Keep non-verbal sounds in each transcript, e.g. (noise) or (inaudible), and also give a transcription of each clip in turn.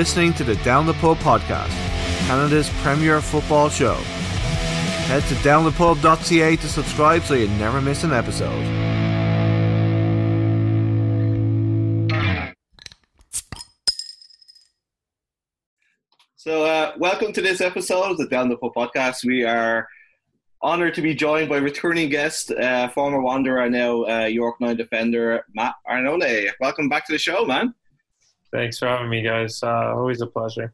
Listening to the Down the Pub podcast, Canada's premier football show. Head to downthepub.ca to subscribe so you never miss an episode. So, uh, welcome to this episode of the Down the Pub podcast. We are honoured to be joined by returning guest, uh, former Wanderer, now uh, York 9 defender, Matt Arnone. Welcome back to the show, man. Thanks for having me, guys. Uh, always a pleasure.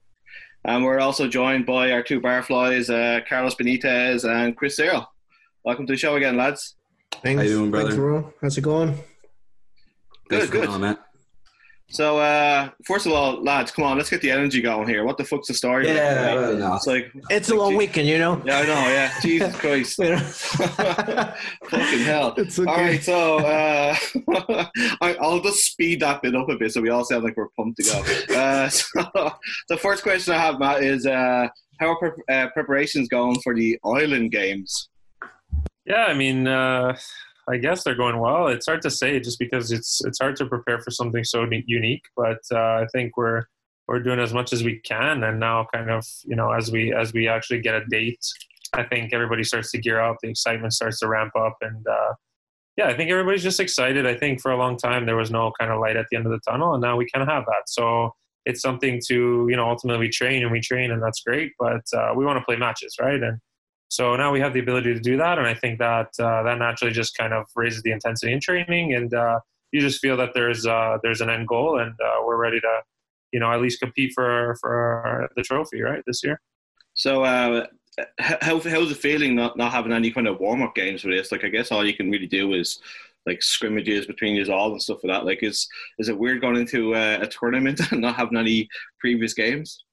And we're also joined by our two barflies, uh, Carlos Benitez and Chris Searle. Welcome to the show again, lads. Thanks. How you doing, brother? Thanks, How's it going? Good, good. On, so, uh, first of all, lads, come on, let's get the energy going here. What the fuck's the story? Yeah, well, no. it's like it's, a long weekend, you know. Yeah, I know. Yeah, (laughs) Jesus Christ, (laughs) fucking hell. It's okay. All right, so uh, (laughs) I, will just speed that bit up a bit so we all sound like we're pumped to go. Uh, so, the first question I have, Matt, is uh, how are pre- uh, preparations going for the Island Games? Yeah, I mean uh, I guess they're going well. It's hard to say just because it's it's hard to prepare for something so unique. But uh, I think we're we're doing as much as we can, and now kind of you know as we as we actually get a date, I think everybody starts to gear up. The excitement starts to ramp up, and uh, yeah, I think everybody's just excited. I think for a long time there was no kind of light at the end of the tunnel, and now we kind of have that. So it's something to you know ultimately we train and we train, and that's great. But uh, we want to play matches, right? And so now we have the ability to do that, and I think that uh, that naturally just kind of raises the intensity in training, and uh, you just feel that there's uh, there's an end goal, and uh, we're ready to, you know, at least compete for for the trophy, right, this year. So, uh, how how's it feeling not not having any kind of warm up games for this? Like, I guess all you can really do is like scrimmages between you all and stuff like that. Like, is is it weird going into uh, a tournament (laughs) and not having any previous games?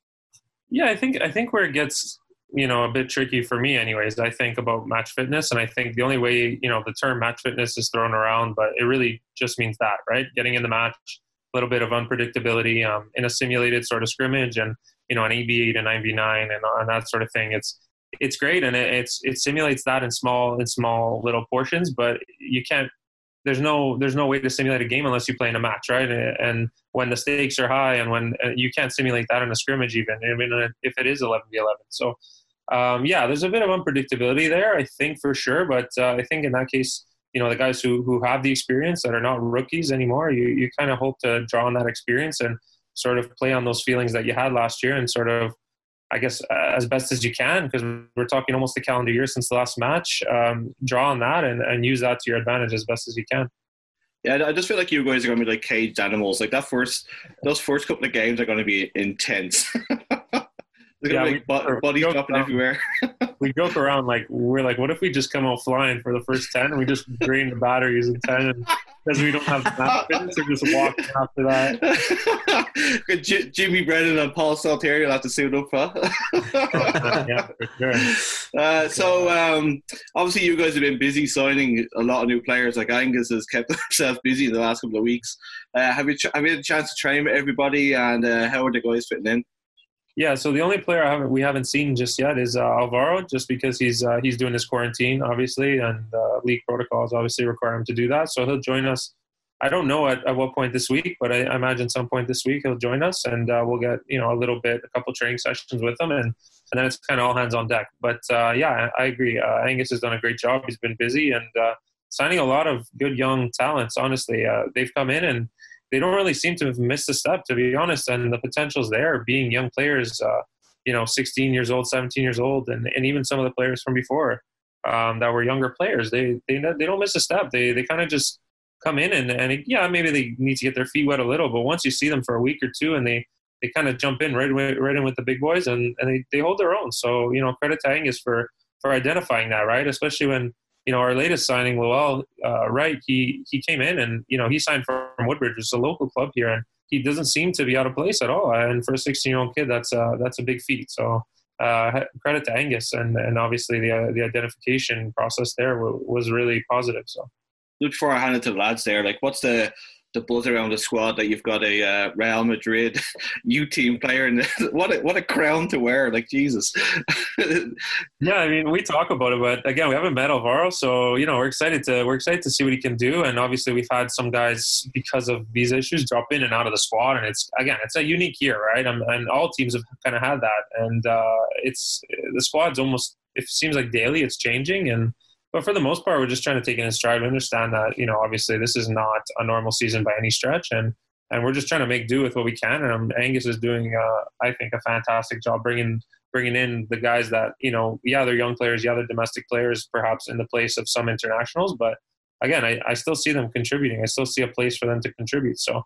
Yeah, I think I think where it gets you know a bit tricky for me anyways i think about match fitness and i think the only way you know the term match fitness is thrown around but it really just means that right getting in the match a little bit of unpredictability um, in a simulated sort of scrimmage and you know an 8v8 and 9v9 and, and that sort of thing it's it's great and it, it's it simulates that in small in small little portions but you can't there's no there's no way to simulate a game unless you play in a match, right? And when the stakes are high, and when uh, you can't simulate that in a scrimmage, even I mean, if it is 11 v 11. So um, yeah, there's a bit of unpredictability there, I think for sure. But uh, I think in that case, you know, the guys who who have the experience that are not rookies anymore, you you kind of hope to draw on that experience and sort of play on those feelings that you had last year and sort of, I guess, as best as you can because we're talking almost a calendar year since the last match. Um, draw on that and, and use that to your advantage as best as you can. Yeah, I just feel like you guys are going to be like caged animals. Like that first, those first couple of games are going to be intense. (laughs) yeah, we, bodies jumping everywhere. (laughs) we joke around like we're like, what if we just come out flying for the first ten and we just drain the batteries in ten and because we don't have (laughs) fitness or just walk after that. (laughs) J- Jimmy Brennan and Paul Stalteri will have to suit up, huh? yeah, for sure. Uh, so um, obviously you guys have been busy signing a lot of new players. Like Angus has kept himself busy in the last couple of weeks. Uh, have you ch- have you had a chance to train with everybody and uh, how are the guys fitting in? Yeah, so the only player I haven't, we haven't seen just yet is uh, Alvaro, just because he's uh, he's doing his quarantine, obviously, and uh, league protocols obviously require him to do that. So he'll join us. I don't know at, at what point this week, but I, I imagine some point this week he'll join us, and uh, we'll get you know a little bit, a couple training sessions with him, and and then it's kind of all hands on deck. But uh, yeah, I, I agree. Uh, Angus has done a great job. He's been busy and signing a lot of good young talents. Honestly, they've come in and they don't really seem to have missed a step, to be honest. And the potential's there, being young players, uh, you know, 16 years old, 17 years old, and, and even some of the players from before um, that were younger players. They they they don't miss a step. They they kind of just come in and and yeah, maybe they need to get their feet wet a little, but once you see them for a week or two, and they they kind of jump in right away, right in with the big boys, and and they, they hold their own. So you know, credit to Angus for for identifying that, right? Especially when you know, our latest signing, Lowell uh, Wright, he he came in and you know he signed from Woodbridge, which is a local club here, and he doesn't seem to be out of place at all. And for a 16 year old kid, that's uh, that's a big feat. So uh, credit to Angus, and and obviously the uh, the identification process there was really positive. So before I hand it to the lads there, like what's the the buzz around the squad that you've got a uh, Real Madrid (laughs) U team player, and (laughs) what a, what a crown to wear! Like Jesus. (laughs) yeah, I mean, we talk about it, but again, we haven't met Alvaro, so you know, we're excited to we're excited to see what he can do. And obviously, we've had some guys because of these issues drop in and out of the squad, and it's again, it's a unique year, right? And, and all teams have kind of had that, and uh, it's the squad's almost it seems like daily it's changing and but for the most part, we're just trying to take it in stride. We understand that you know, obviously, this is not a normal season by any stretch, and and we're just trying to make do with what we can. And um, Angus is doing, uh, I think, a fantastic job bringing bringing in the guys that you know, yeah, they're young players, yeah, they're domestic players, perhaps in the place of some internationals, but again, I, I still see them contributing. I still see a place for them to contribute. So,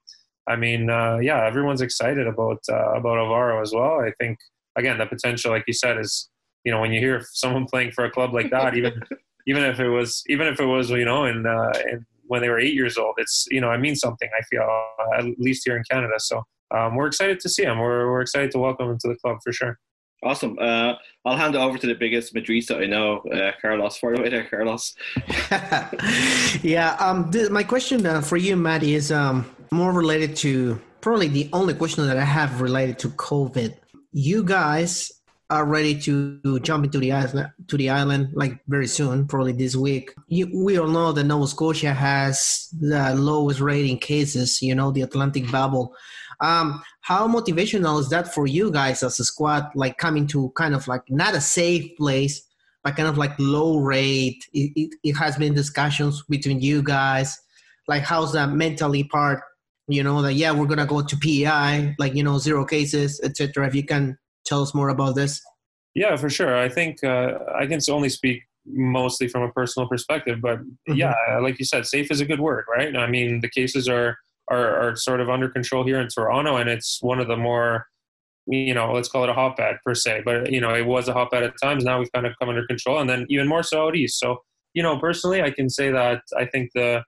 I mean, uh, yeah, everyone's excited about uh, about Alvaro as well. I think again, the potential, like you said, is you know when you hear someone (laughs) playing for a club like that, even (laughs) even if it was even if it was you know in, uh, in when they were eight years old it's you know i mean something i feel uh, at least here in canada so um, we're excited to see him we're, we're excited to welcome him to the club for sure Awesome. Uh, I'll hand it over to the biggest Madrista I know, uh, Carlos. For the way there, Carlos. (laughs) yeah. Um. Th- my question uh, for you, Maddie, is um more related to probably the only question that I have related to COVID. You guys are ready to jump into the island to the island like very soon, probably this week. You, we all know that Nova Scotia has the lowest rating cases. You know, the Atlantic bubble. Um, how motivational is that for you guys as a squad? Like coming to kind of like not a safe place, but kind of like low rate. It, it, it has been discussions between you guys. Like, how's that mentally part? You know that yeah, we're gonna go to PEI, like you know, zero cases, etc. If you can tell us more about this? Yeah, for sure. I think uh, I can only speak mostly from a personal perspective, but mm-hmm. yeah, like you said, safe is a good word, right? I mean, the cases are, are are sort of under control here in Toronto, and it's one of the more you know, let's call it a hotbed per se, but you know, it was a hotbed at times. Now we've kind of come under control, and then even more so out east. So, you know, personally, I can say that I think the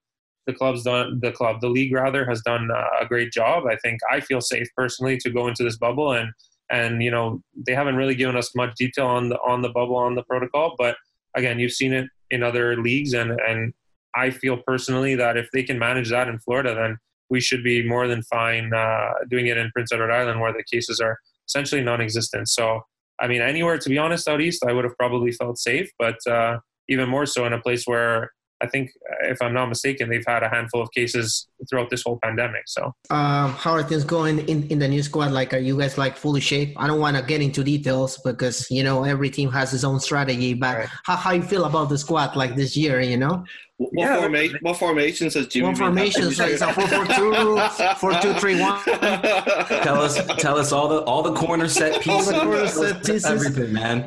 the club's done the club, the league rather, has done a great job. I think I feel safe personally to go into this bubble and and you know they haven't really given us much detail on the on the bubble on the protocol but again you've seen it in other leagues and and i feel personally that if they can manage that in florida then we should be more than fine uh, doing it in prince edward island where the cases are essentially non-existent. So i mean anywhere to be honest out east i would have probably felt safe but uh, even more so in a place where I think, if I'm not mistaken, they've had a handful of cases throughout this whole pandemic. So, um, how are things going in, in the new squad? Like, are you guys like fully shaped? I don't want to get into details because you know every team has its own strategy. But right. how how you feel about the squad like this year? You know. What, yeah. forma- what formations has Jimmy? What formations? (laughs) Like, is a four four two, four two three one. Tell us, tell us all the all the corner set pieces. All the corner set pieces. Everything, man.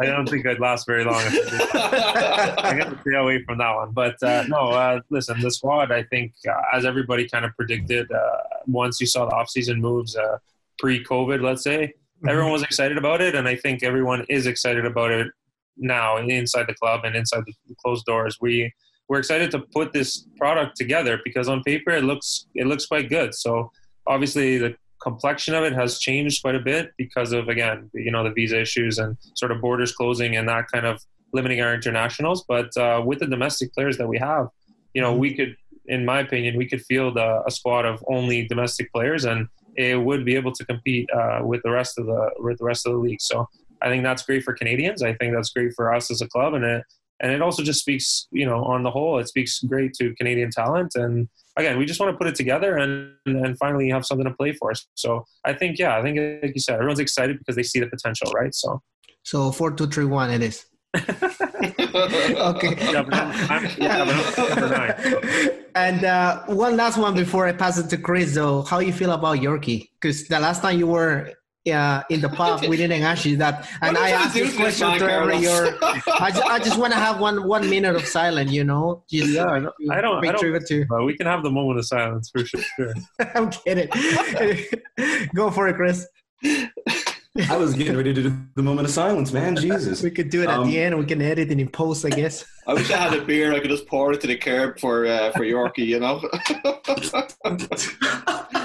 I don't think I'd last very long. (laughs) I got to stay away from that one. But uh, no, uh, listen, the squad. I think, uh, as everybody kind of predicted, uh, once you saw the offseason moves uh, pre-COVID, let's say, mm-hmm. everyone was excited about it, and I think everyone is excited about it now inside the club and inside the closed doors. We we're excited to put this product together because on paper it looks it looks quite good. So obviously the complexion of it has changed quite a bit because of again you know the visa issues and sort of borders closing and that kind of limiting our internationals. But uh, with the domestic players that we have, you know we could, in my opinion, we could field a, a squad of only domestic players and it would be able to compete uh, with the rest of the with the rest of the league. So I think that's great for Canadians. I think that's great for us as a club, and it and it also just speaks, you know, on the whole, it speaks great to Canadian talent. And again, we just want to put it together and and finally have something to play for. So I think, yeah, I think like you said, everyone's excited because they see the potential, right? So, so four, two, three, one, it is. (laughs) okay. (laughs) and uh, one last one before I pass it to Chris, though. How you feel about Yorkie? Because the last time you were yeah, in the (laughs) pub we didn't ask you that, and I asked this question to every your. (laughs) I just, I just want to have one one minute of silence, you know. Just yeah, I don't. I don't, I don't too. But we can have the moment of silence for sure. (laughs) I'm kidding. Go for it, Chris. I was getting ready to do the moment of silence, man. Jesus. We could do it at um, the end. We can edit it in post, I guess. I wish I had a beer. I could just pour it to the curb for uh, for Yorkie. You know.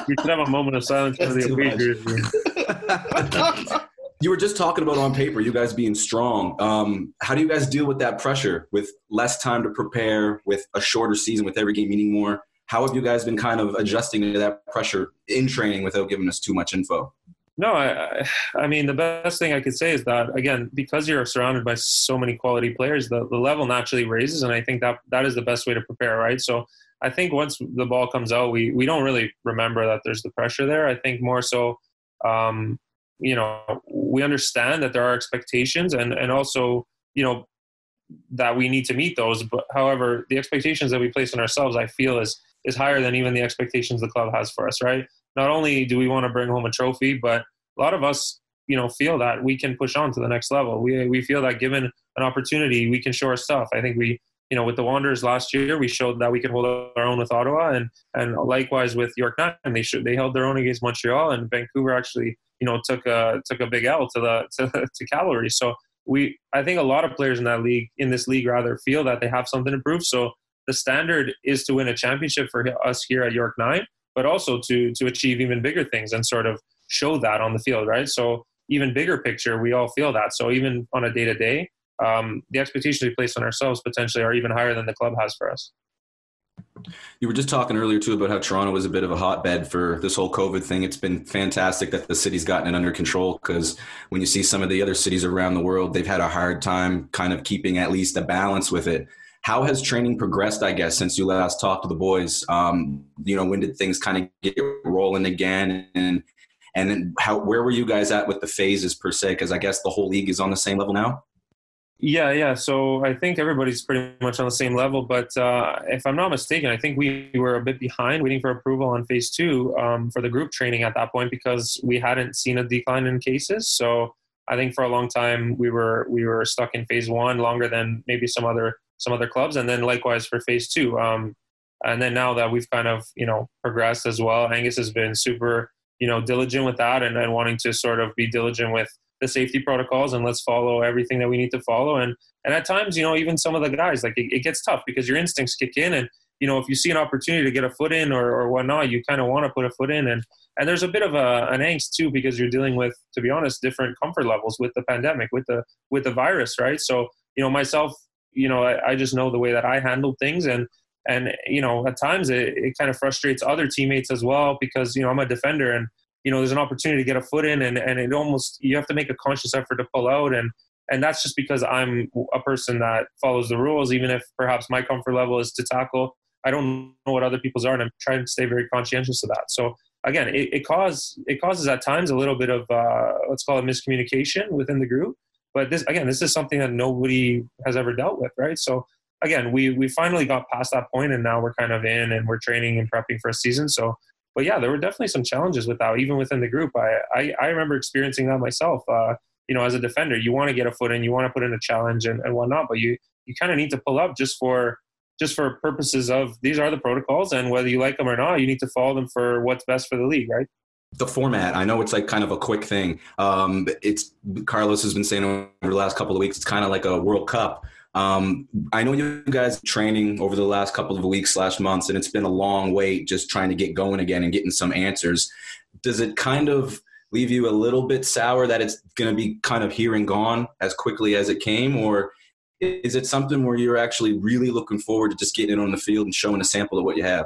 we should have a moment of silence for the (laughs) you were just talking about on paper, you guys being strong. Um, how do you guys deal with that pressure with less time to prepare, with a shorter season, with every game meaning more? how have you guys been kind of adjusting to that pressure in training without giving us too much info? No, I, I mean the best thing I could say is that again, because you're surrounded by so many quality players, the, the level naturally raises, and I think that that is the best way to prepare, right? So I think once the ball comes out, we we don't really remember that there's the pressure there. I think more so, um, you know, we understand that there are expectations, and and also you know that we need to meet those. But however, the expectations that we place on ourselves, I feel, is is higher than even the expectations the club has for us, right? not only do we want to bring home a trophy, but a lot of us, you know, feel that we can push on to the next level. We we feel that given an opportunity, we can show our stuff. I think we, you know, with the Wanderers last year, we showed that we could hold our own with Ottawa, and and likewise with York Nine, they should they held their own against Montreal, and Vancouver actually, you know, took a took a big L to the (laughs) to, to Cavalry. So we, I think a lot of players in that league, in this league rather, feel that they have something to prove. So the standard is to win a championship for us here at York Nine but also to to achieve even bigger things and sort of show that on the field, right? So even bigger picture, we all feel that. So even on a day to day, the expectations we place on ourselves potentially are even higher than the club has for us. You were just talking earlier too about how Toronto was a bit of a hotbed for this whole COVID thing. It's been fantastic that the city's gotten it under control because when you see some of the other cities around the world, they've had a hard time kind of keeping at least a balance with it. How has training progressed, I guess, since you last talked to the boys? Um, you know, when did things kind of get rolling again? And and then how where were you guys at with the phases per se? Because I guess the whole league is on the same level now. Yeah, yeah. So I think everybody's pretty much on the same level. But uh, if I'm not mistaken, I think we were a bit behind waiting for approval on phase two um, for the group training at that point because we hadn't seen a decline in cases. So I think for a long time we were we were stuck in phase one longer than maybe some other some other clubs, and then likewise for phase two. Um, and then now that we've kind of you know progressed as well, Angus has been super you know diligent with that, and, and wanting to sort of be diligent with the safety protocols and let's follow everything that we need to follow. And and at times, you know, even some of the guys like it, it gets tough because your instincts kick in, and you know if you see an opportunity to get a foot in or, or whatnot, you kind of want to put a foot in. And and there's a bit of a, an angst too because you're dealing with, to be honest, different comfort levels with the pandemic, with the with the virus, right? So you know myself you know, I, I just know the way that I handled things and and you know at times it, it kind of frustrates other teammates as well because you know I'm a defender and you know there's an opportunity to get a foot in and and it almost you have to make a conscious effort to pull out and and that's just because I'm a person that follows the rules even if perhaps my comfort level is to tackle I don't know what other people's are and I'm trying to stay very conscientious of that so again it, it causes it causes at times a little bit of uh, let's call it miscommunication within the group but this again, this is something that nobody has ever dealt with, right? So again, we we finally got past that point, and now we're kind of in and we're training and prepping for a season. So, but yeah, there were definitely some challenges with that, even within the group. I I, I remember experiencing that myself. Uh, you know, as a defender, you want to get a foot in, you want to put in a challenge and, and whatnot, but you you kind of need to pull up just for just for purposes of these are the protocols, and whether you like them or not, you need to follow them for what's best for the league, right? the format i know it's like kind of a quick thing um, it's carlos has been saying over the last couple of weeks it's kind of like a world cup um, i know you guys training over the last couple of weeks slash months and it's been a long wait just trying to get going again and getting some answers. Does it kind of leave you a little bit sour that it's going to be kind of here and gone as quickly as it came? Or is it something where you're actually really looking forward to just getting it on the field and showing a sample of what you have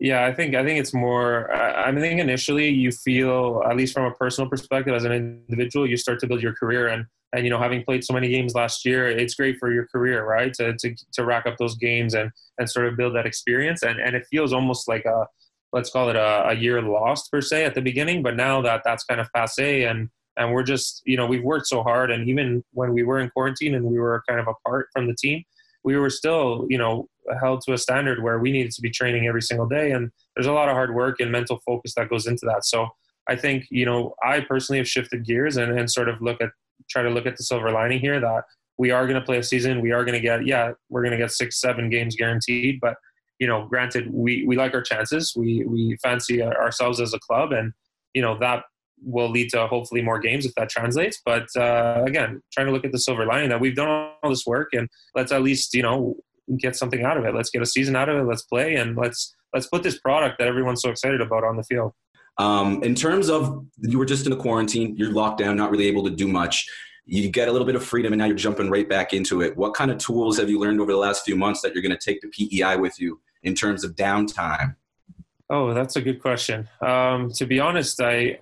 yeah, I think I think it's more. I think initially you feel, at least from a personal perspective, as an individual, you start to build your career, and and you know, having played so many games last year, it's great for your career, right? To to, to rack up those games and and sort of build that experience, and and it feels almost like a let's call it a, a year lost per se at the beginning, but now that that's kind of passe, and and we're just you know we've worked so hard, and even when we were in quarantine and we were kind of apart from the team, we were still you know held to a standard where we needed to be training every single day. And there's a lot of hard work and mental focus that goes into that. So I think, you know, I personally have shifted gears and, and sort of look at, try to look at the silver lining here that we are going to play a season. We are going to get, yeah, we're going to get six, seven games guaranteed. But, you know, granted, we, we like our chances. We, we fancy ourselves as a club. And, you know, that will lead to hopefully more games if that translates. But uh, again, trying to look at the silver lining that we've done all this work and let's at least, you know, get something out of it. Let's get a season out of it. Let's play and let's let's put this product that everyone's so excited about on the field. Um, in terms of you were just in a quarantine, you're locked down, not really able to do much. You get a little bit of freedom, and now you're jumping right back into it. What kind of tools have you learned over the last few months that you're going to take to PEI with you in terms of downtime? Oh, that's a good question. Um, to be honest, I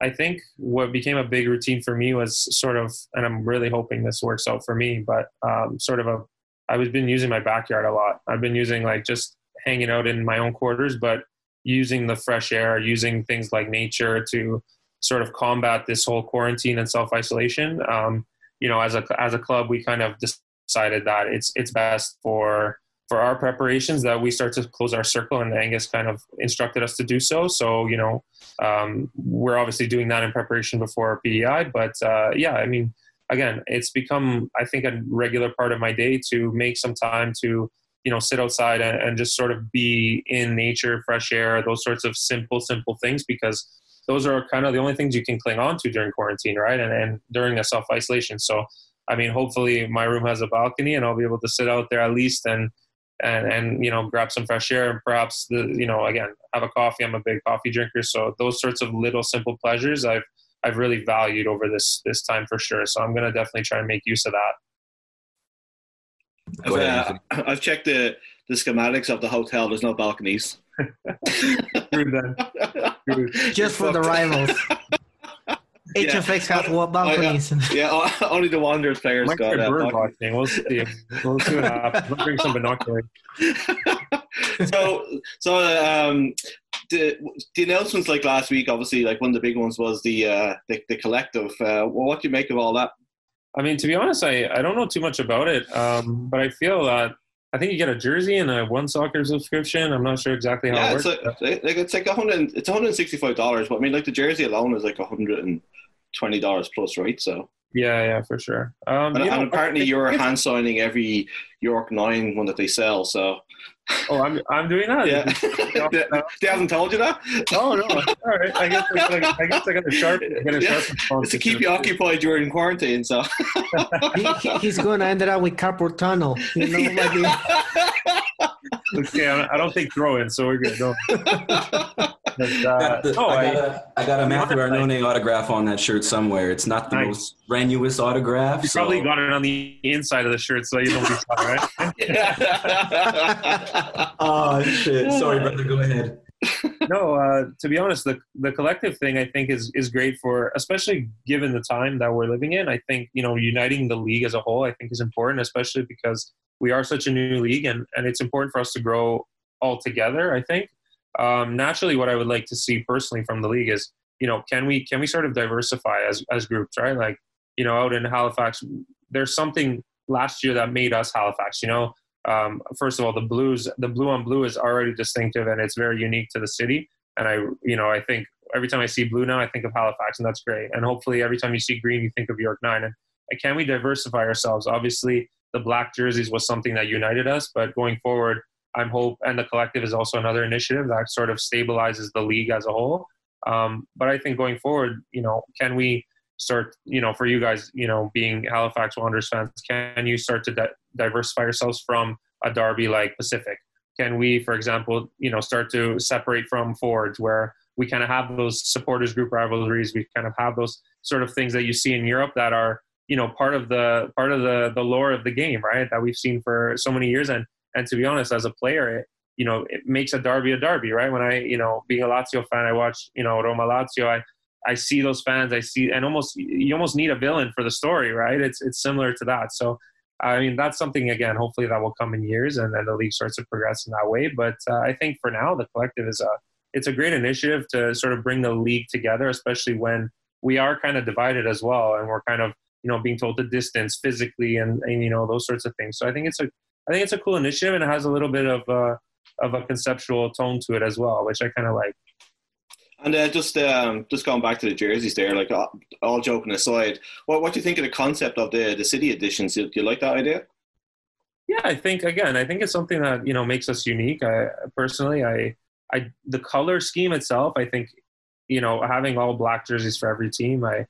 I think what became a big routine for me was sort of, and I'm really hoping this works out for me, but um, sort of a, I was been using my backyard a lot. I've been using like just hanging out in my own quarters, but using the fresh air, using things like nature to sort of combat this whole quarantine and self isolation. Um, you know, as a as a club, we kind of decided that it's it's best for for our preparations that we start to close our circle and Angus kind of instructed us to do so. So, you know, um, we're obviously doing that in preparation before PEI, but uh, yeah, I mean, again, it's become, I think, a regular part of my day to make some time to, you know, sit outside and, just sort of be in nature, fresh air, those sorts of simple, simple things, because those are kind of the only things you can cling on to during quarantine, right? And, and during a self isolation. So, I mean, hopefully my room has a balcony and I'll be able to sit out there at least and and and you know grab some fresh air and perhaps the you know again have a coffee. I'm a big coffee drinker, so those sorts of little simple pleasures I've I've really valued over this this time for sure. So I'm gonna definitely try and make use of that. I've, uh, I've checked the the schematics of the hotel. There's no balconies. (laughs) (laughs) Just for the rivals. (laughs) HFX yeah. has (laughs) what balconies. Oh, yeah. (laughs) yeah, (laughs) only the Wanderers players Might got that. Bird watching. We'll see. We'll see what happens. We'll bring some binoculars. so, so um, the the announcements like last week, obviously, like one of the big ones was the uh, the, the collective. Uh, well, what do you make of all that? I mean, to be honest, I, I don't know too much about it, um, but I feel that I think you get a jersey and a one soccer subscription. I'm not sure exactly how yeah, it works. It's like, like it's like a hundred. It's 165 dollars, but I mean, like the jersey alone is like a hundred and twenty dollars plus, right? So yeah, yeah, for sure. Um, and, know, apparently, you're hand signing every York Nine one that they sell. So Oh, I'm I'm doing that. Yeah, (laughs) (laughs) they, they, haven't told you that. Oh no! All right, I guess I, gotta, I guess I got a sharp, get a yeah. sharp It's to keep you occupied during quarantine. So he, he's going to end it up with carpal tunnel. You know, like (laughs) okay, I don't think throw in, so we're good. No. (laughs) But, uh, the, oh, I, got a, I got a Matthew Arnone autograph on that shirt somewhere. It's not the nice. most strenuous autograph. You so. probably got it on the inside of the shirt, so you don't be sorry, right? (laughs) (laughs) oh shit! Sorry, brother. Go ahead. no, uh, to be honest, the the collective thing I think is is great for, especially given the time that we're living in. I think you know uniting the league as a whole, I think, is important, especially because we are such a new league, and and it's important for us to grow all together. I think um, naturally, what I would like to see personally from the league is, you know, can we can we sort of diversify as as groups, right? Like, you know, out in Halifax, there's something last year that made us Halifax. You know, um, first of all, the blues, the blue on blue is already distinctive and it's very unique to the city. And I, you know, I think every time I see blue now, I think of Halifax, and that's great. And hopefully, every time you see green, you think of York Nine. And, can we diversify ourselves? Obviously, the black jerseys was something that united us, but going forward, I'm hope, and the collective is also another initiative that sort of stabilizes the league as a whole. Um, but I think going forward, you know, can we start, you know, for you guys, you know, being Halifax Wanderers fans, can you start to di- diversify yourselves from a derby like Pacific? Can we, for example, you know, start to separate from Forge where we kind of have those supporters group rivalries, we kind of have those sort of things that you see in Europe that are, you know, part of the part of the the lore of the game, right? That we've seen for so many years, and and to be honest, as a player, it, you know, it makes a derby a derby, right? When I, you know, being a Lazio fan, I watch, you know, Roma Lazio. I, I see those fans. I see, and almost you almost need a villain for the story, right? It's it's similar to that. So, I mean, that's something again. Hopefully, that will come in years, and then the league starts to progress in that way. But uh, I think for now, the collective is a it's a great initiative to sort of bring the league together, especially when we are kind of divided as well, and we're kind of you know being told to distance physically and, and you know those sorts of things. So I think it's a I think it's a cool initiative and it has a little bit of a, of a conceptual tone to it as well, which I kind of like. And uh, just um, just going back to the jerseys there, like all, all joking aside, what what do you think of the concept of the the city editions? Do you like that idea? Yeah, I think again, I think it's something that you know makes us unique. I personally, I, I the color scheme itself, I think, you know, having all black jerseys for every team, I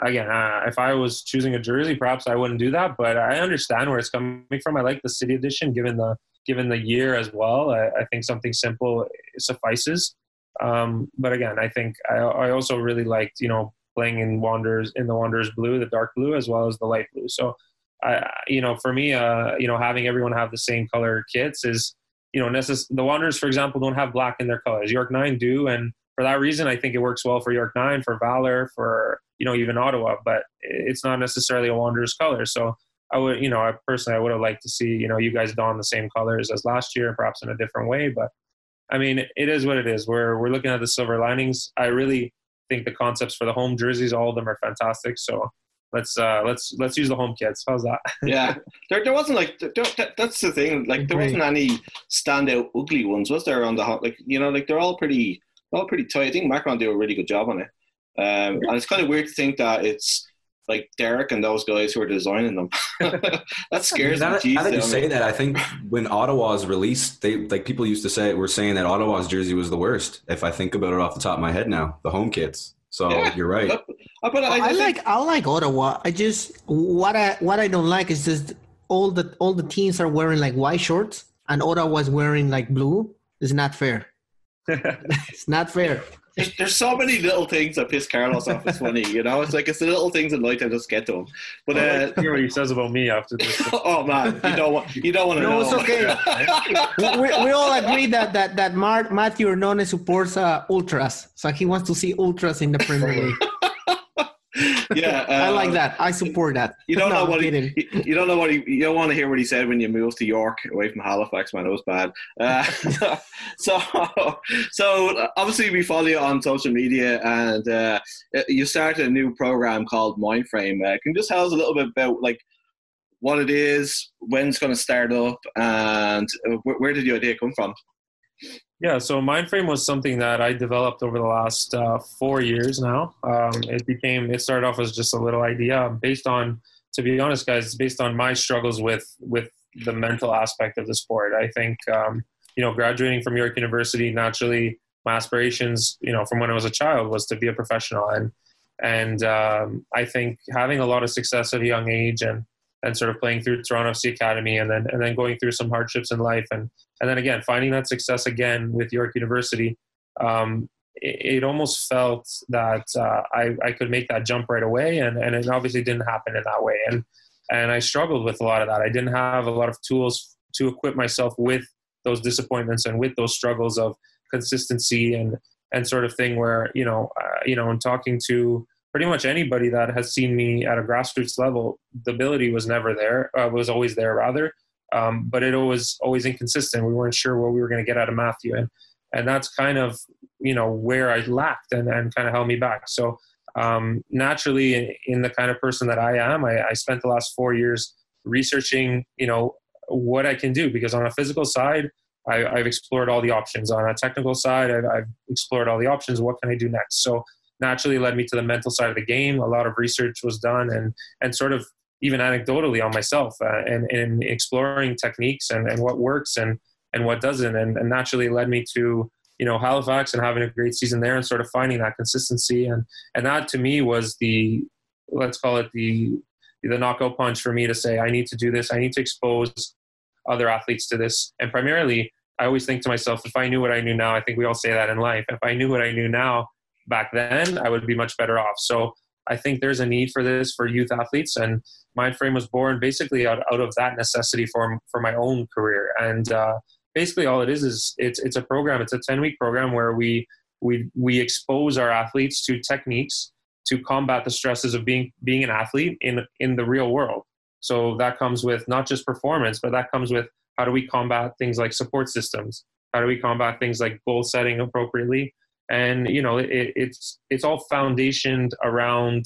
again, uh, if I was choosing a jersey, perhaps I wouldn't do that. But I understand where it's coming from. I like the city edition, given the given the year as well. I, I think something simple suffices. Um, but again, I think I, I, also really liked you know playing in Wanderers in the Wanderers blue, the dark blue, as well as the light blue. So, I you know for me, uh, you know having everyone have the same color kits is you know, necess- the Wanderers, for example, don't have black in their colors. York Nine do, and for that reason, I think it works well for York Nine, for Valour, for you know even Ottawa. But it's not necessarily a Wanderers color. So I would, you know, I personally I would have liked to see you know you guys don the same colors as last year, perhaps in a different way. But I mean, it is what it is. We're we're looking at the silver linings. I really think the concepts for the home jerseys, all of them are fantastic. So let's uh let's let's use the home kits how's that (laughs) yeah there, there wasn't like there, that's the thing like there wasn't any standout ugly ones was there on the hot, like you know like they're all pretty all pretty tight i think macron did a really good job on it um and it's kind of weird to think that it's like Derek and those guys who are designing them. (laughs) that scares now, me. Now that you say that, I think when Ottawa's released, they like people used to say were saying that Ottawa's jersey was the worst. If I think about it off the top of my head now, the home kits. So yeah, you're right. But, but I, I, like I like Ottawa. I just what I what I don't like is just all the all the teams are wearing like white shorts and Ottawa's wearing like blue. It's not fair. (laughs) it's not fair there's, there's so many little things that piss Carlos off. It's funny, you know. It's like it's the little things in life that just get to him. But uh, hear what he says about me after this. (laughs) oh man, you don't want you don't want to no, know. it's okay. (laughs) we, we, all agree that that that Mark, Matthew Hernandez supports uh, ultras, so he wants to see ultras in the Premier League yeah, uh, (laughs) I like that. I support that. You don't no, know what he, you don't know what he, you don't want to hear what he said when you moved to York away from Halifax, man. It was bad. Uh, (laughs) so, so obviously we follow you on social media, and uh, you started a new program called Mindframe. Uh, can you just tell us a little bit about like what it is, when it's going to start up, and where, where did the idea come from? Yeah, so Mindframe was something that I developed over the last uh, four years now. Um, it became, it started off as just a little idea based on, to be honest, guys, based on my struggles with with the mental aspect of the sport. I think, um, you know, graduating from York University, naturally, my aspirations, you know, from when I was a child, was to be a professional, and and um, I think having a lot of success at a young age and and sort of playing through Toronto FC Academy and then and then going through some hardships in life and and then again finding that success again with York University. Um, it, it, almost felt that uh, I, I could make that jump right away, and, and it obviously didn't happen in that way. And and I struggled with a lot of that. I didn't have a lot of tools to equip myself with those disappointments and with those struggles of consistency and and sort of thing where you know uh, you know in talking to pretty much anybody that has seen me at a grassroots level, the ability was never there, uh, was always there rather, um, but it was always inconsistent. We weren't sure what we were going to get out of Matthew, and and that's kind of you know where I lacked and and kind of held me back. So um, naturally, in, in, the kind of person that I am, I, I spent the last four years researching, you know, what I can do because on a physical side. I, have explored all the options. On a technical side, I've, I've explored all the options. What can I do next? So naturally led me to the mental side of the game. A lot of research was done and, and sort of even anecdotally on myself uh, and, and exploring techniques and, and what works and, and what doesn't. And, and naturally led me to, you know, Halifax and having a great season there and sort of finding that consistency. And, and that to me was the, let's call it the, the knockout punch for me to say, I need to do this. I need to expose other athletes to this. And primarily, I always think to myself, if I knew what I knew now, I think we all say that in life. If I knew what I knew now, back then, I would be much better off. So I think there's a need for this for youth athletes, and Mindframe was born basically out, out of that necessity for for my own career. And uh, basically, all it is is it's it's a program. It's a ten week program where we we we expose our athletes to techniques to combat the stresses of being being an athlete in in the real world. So that comes with not just performance, but that comes with how do we combat things like support systems? How do we combat things like goal setting appropriately? And you know it, it's it's all foundationed around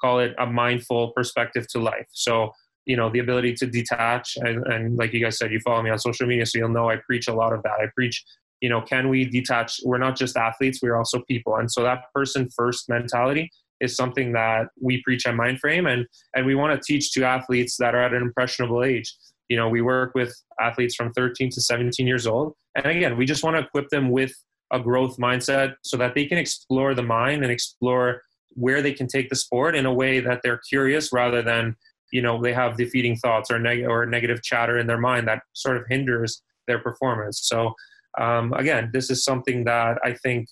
call it a mindful perspective to life. So you know the ability to detach and, and like you guys said you follow me on social media so you'll know i preach a lot of that. I preach you know can we detach? We're not just athletes we're also people. And so that person first mentality is something that we preach at mindframe and and we want to teach to athletes that are at an impressionable age. You know we work with athletes from 13 to 17 years old. And again we just want to equip them with a growth mindset so that they can explore the mind and explore where they can take the sport in a way that they're curious rather than you know they have defeating thoughts or, neg- or negative chatter in their mind that sort of hinders their performance. So um, again this is something that i think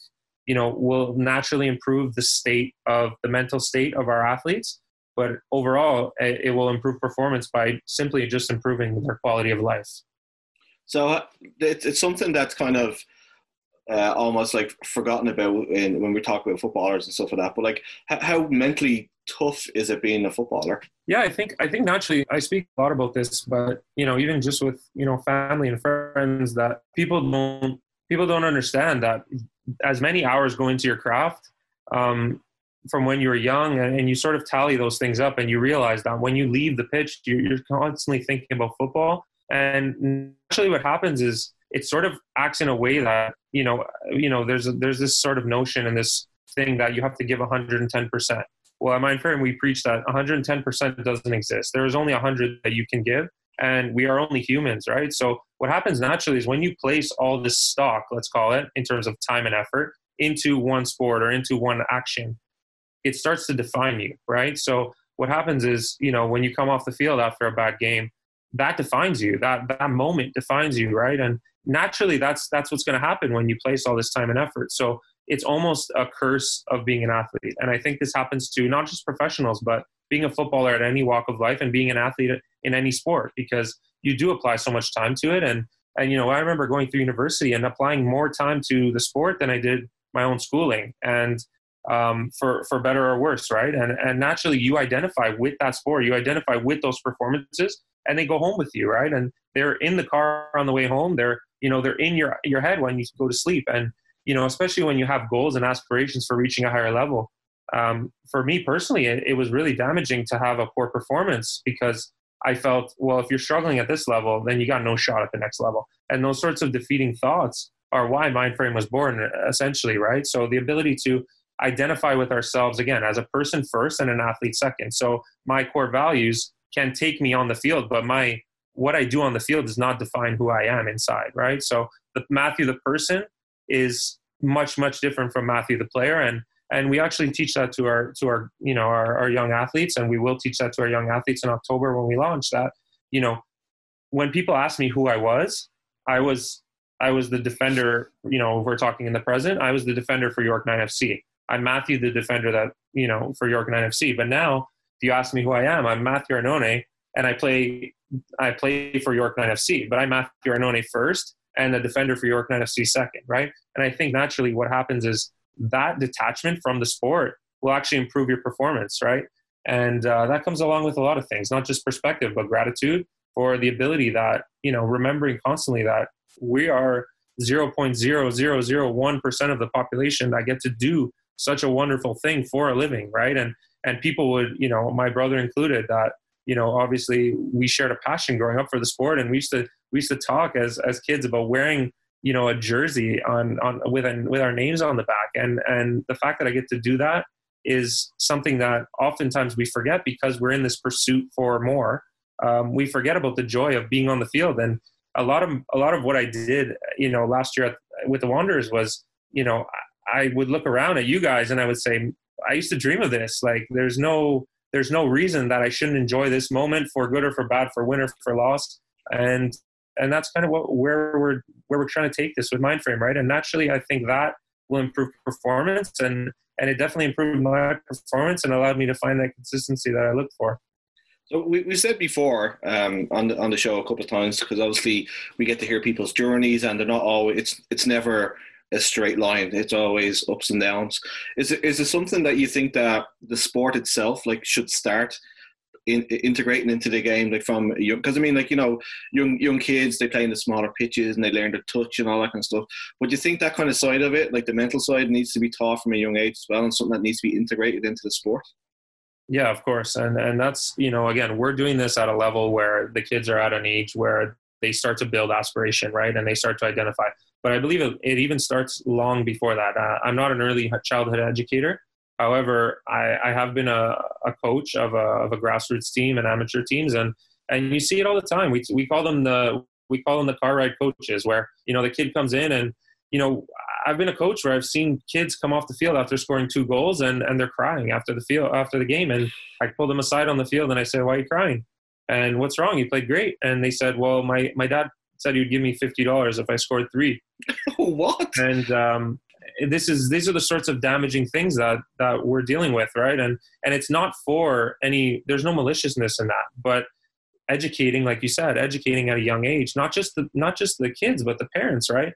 you know will naturally improve the state of the mental state of our athletes but overall it, it will improve performance by simply just improving their quality of life. So it's, it's something that's kind of uh, almost like forgotten about in, when we talk about footballers and stuff like that. But like, how, how mentally tough is it being a footballer? Yeah, I think I think naturally I speak a lot about this, but you know, even just with you know family and friends, that people don't people don't understand that as many hours go into your craft um, from when you were young, and, and, you sort of tally those things up, and you realize that when you leave the pitch, you're, you're constantly thinking about football. And actually, what happens is it sort of acts in a way that you know, you know, there's a, there's this sort of notion and this thing that you have to give 110 percent well, at Mindframe, we preach that 110% doesn't exist. There is only 100 that you can give, and we are only humans, right? So what happens naturally is when you place all this stock, let's call it, in terms of time and effort, into one sport or into one action, it starts to define you, right? So what happens is, you know, when you come off the field after a bad game, that defines you. That that moment defines you, right? And naturally, that's that's what's going to happen when you place all this time and effort. So it's almost a curse of being an athlete. And I think this happens to not just professionals, but being a footballer at any walk of life and being an athlete in any sport because you do apply so much time to it. And, and you know, I remember going through university and applying more time to the sport than I did my own schooling. And um, for, for better or worse, right? And, and naturally, you identify with that sport, you identify with those performances, and they go home with you, right? And they're in the car on the way home. They're, you know, they're in your, your head when you go to sleep. And you know, especially when you have goals and aspirations for reaching a higher level. Um, for me personally, it, it was really damaging to have a poor performance because I felt, well, if you're struggling at this level, then you got no shot at the next level. And those sorts of defeating thoughts are why Mindframe was born, essentially, right? So the ability to identify with ourselves again as a person first and an athlete second. So my core values can take me on the field, but my what I do on the field does not define who I am inside, right? So the Matthew the person is much much different from Matthew the player. And and we actually teach that to our to our you know our, our young athletes. And we will teach that to our young athletes in October when we launch that. You know when people ask me who I was I was I was the defender you know we're talking in the present I was the defender for York 9 FC I'm Matthew the defender that you know for York 9 FC but now you ask me who I am I'm Matthew Arnone and I play I play for York 9 FC but I'm Matthew Arnone first and a defender for York 9 FC second, right? And I think naturally what happens is that detachment from the sport will actually improve your performance, right? And uh, that comes along with a lot of things, not just perspective, but gratitude for the ability that, you know, remembering constantly that we are 0.0001% of the population that get to do such a wonderful thing for a living, right? And and people would, you know, my brother included, that you know, obviously we shared a passion growing up for the sport, and we used to we used to talk as as kids about wearing you know a jersey on on with an, with our names on the back. And and the fact that I get to do that is something that oftentimes we forget because we're in this pursuit for more. Um, we forget about the joy of being on the field. And a lot of a lot of what I did you know last year with the Wanderers was you know I would look around at you guys and I would say I used to dream of this like there's no there's no reason that I shouldn't enjoy this moment for good or for bad for win or for loss and and that's kind of what where we're where we're trying to take this with Mindframe, right? And naturally, I think that will improve performance, and and it definitely improved my performance and allowed me to find that consistency that I look for. So we, we said before um, on the on the show a couple of times because obviously we get to hear people's journeys and they're not always it's it's never a straight line. It's always ups and downs. Is it is it something that you think that the sport itself like should start in, integrating into the game, like from young, because I mean, like you know, young young kids they play in the smaller pitches and they learn to touch and all that kind of stuff. But do you think that kind of side of it, like the mental side, needs to be taught from a young age as well, and something that needs to be integrated into the sport? Yeah, of course, and and that's you know, again, we're doing this at a level where the kids are at an age where they start to build aspiration, right, and they start to identify. But I believe it, it even starts long before that. Uh, I'm not an early childhood educator, However, I, I have been a, a coach of a, of a grassroots team and amateur teams, and and you see it all the time. We we call them the we call them the car ride coaches, where you know the kid comes in and you know I've been a coach where I've seen kids come off the field after scoring two goals and and they're crying after the field after the game, and I pull them aside on the field and I say, "Why are you crying?" And what's wrong? You played great. And they said, "Well, my my dad said he'd give me fifty dollars if I scored three. (laughs) what? And um, this is these are the sorts of damaging things that that we're dealing with right and and it's not for any there's no maliciousness in that but educating, like you said, educating at a young age, not just the not just the kids, but the parents, right?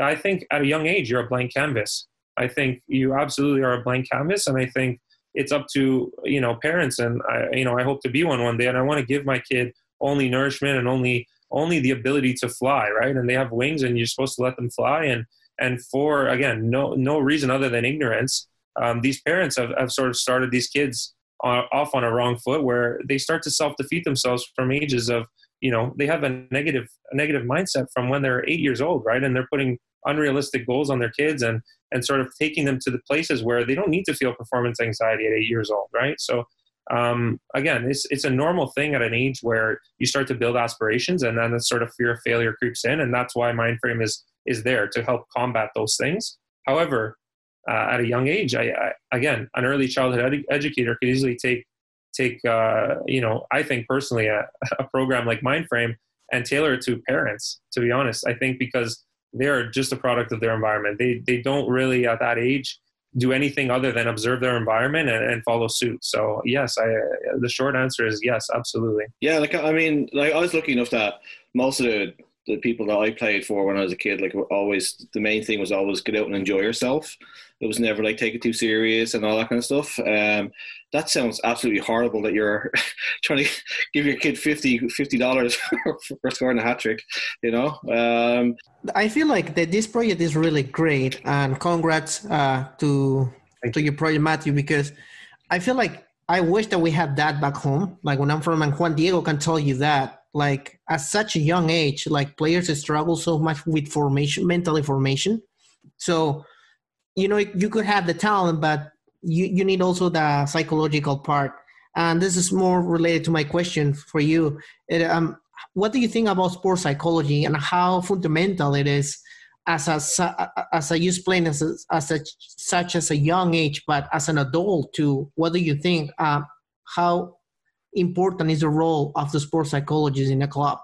I think at a young age you're a blank canvas. I think you absolutely are a blank canvas, and I think it's up to you know parents, and I you know I hope to be one one day, and I want to give my kid only nourishment and only only the ability to fly, right? And they have wings, and you're supposed to let them fly, and and for again no no reason other than ignorance, um, these parents have, have sort of started these kids off on a wrong foot where they start to self defeat themselves from ages of you know they have a negative a negative mindset from when they're eight years old right? And they're putting unrealistic goals on their kids and and sort of taking them to the places where they don't need to feel performance anxiety at eight years old right? So um, again it's it's a normal thing at an age where you start to build aspirations and then the sort of fear of failure creeps in and that's why mindframe is is there to help combat those things however uh, at a young age. I, I, again, an early childhood ed- educator could easily take take uh, you know I think personally a, (laughs) a program like Mindframe and tailor it to parents. To be honest, I think because they are just a product of their environment. They they don't really at that age do anything other than observe their environment and, and follow suit. So yes, I the short answer is yes, absolutely. Yeah, like I mean, like I was lucky enough that most of the the people that I played for when I was a kid, like always, the main thing was always get out and enjoy yourself. It was never like take it too serious and all that kind of stuff. Um, that sounds absolutely horrible that you're (laughs) trying to give your kid 50 dollars (laughs) for scoring a hat trick. You know, um, I feel like that this project is really great, and congrats uh, to to your project, Matthew, because I feel like I wish that we had that back home. Like when I'm from, and Juan Diego can tell you that like at such a young age like players struggle so much with formation mental formation so you know you could have the talent but you, you need also the psychological part and this is more related to my question for you it, um, what do you think about sports psychology and how fundamental it is as a as a you explained as a, as a, such as a young age but as an adult too what do you think uh, how important is the role of the sports psychologist in a club?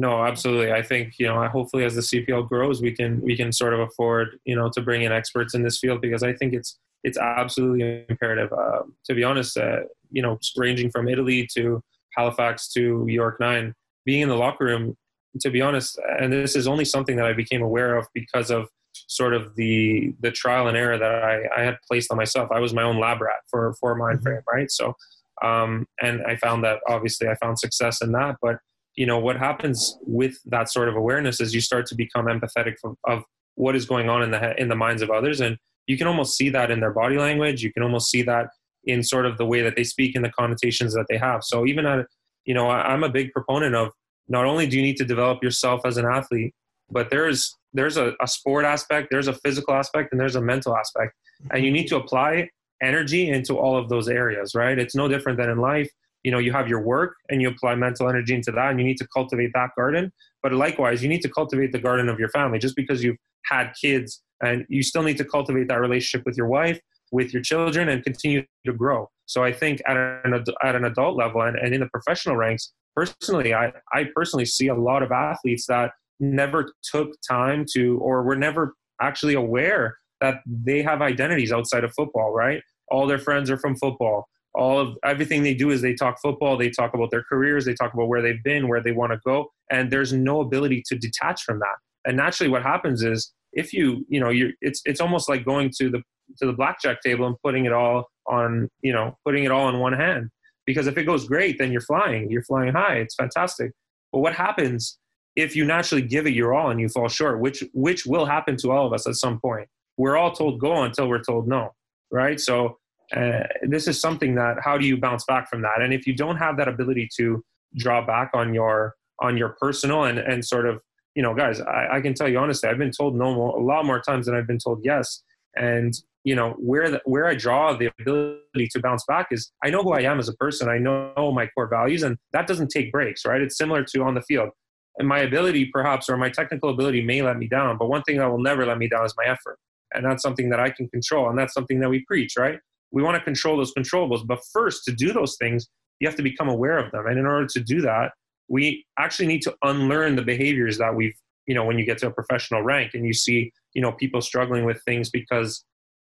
No, absolutely. I think you know, hopefully, as the CPL grows, we can we can sort of afford you know to bring in experts in this field because I think it's it's absolutely imperative. Uh, to be honest, uh, you know, ranging from Italy to Halifax to York Nine, being in the locker room, to be honest, and this is only something that I became aware of because of sort of the the trial and error that I, I had placed on myself. I was my own lab rat for for Mindframe, mm-hmm. right? So um, and I found that obviously I found success in that. But you know what happens with that sort of awareness is you start to become empathetic of, of what is going on in the in the minds of others, and you can almost see that in their body language. You can almost see that in sort of the way that they speak and the connotations that they have. So even at you know I'm a big proponent of not only do you need to develop yourself as an athlete, but there's there's a, a sport aspect, there's a physical aspect, and there's a mental aspect, and you need to apply energy into all of those areas, right? It's no different than in life. You know, you have your work and you apply mental energy into that and you need to cultivate that garden. But likewise, you need to cultivate the garden of your family just because you've had kids and you still need to cultivate that relationship with your wife, with your children, and continue to grow. So I think at an, at an adult level and, and in the professional ranks, personally, I, I personally see a lot of athletes that never took time to or were never actually aware that they have identities outside of football, right? All their friends are from football. All of everything they do is they talk football, they talk about their careers, they talk about where they've been, where they want to go, and there's no ability to detach from that. And naturally what happens is if you, you know, you it's it's almost like going to the to the blackjack table and putting it all on, you know, putting it all in one hand. Because if it goes great, then you're flying. You're flying high. It's fantastic. But what happens if you naturally give it your all and you fall short, which which will happen to all of us at some point? we're all told go until we're told no, right? So uh, this is something that how do you bounce back from that? And if you don't have that ability to draw back on your on your personal and and sort of you know, guys, I, I can tell you honestly, I've been told no more, a lot more times than I've been told yes. And you know where the, where I draw the ability to bounce back is I know who I am as a person. I know my core values, and that doesn't take breaks, right? It's similar to on the field. And my ability, perhaps, or my technical ability, may let me down, but one thing that will never let me down is my effort and that's something that I can control, and that's something that we preach, right? We want to control those controllables, but first, to do those things, you have to become aware of them, and in order to do that, we actually need to unlearn the behaviors that we've, you know, when you get to a professional rank and you see, you know, people struggling with things because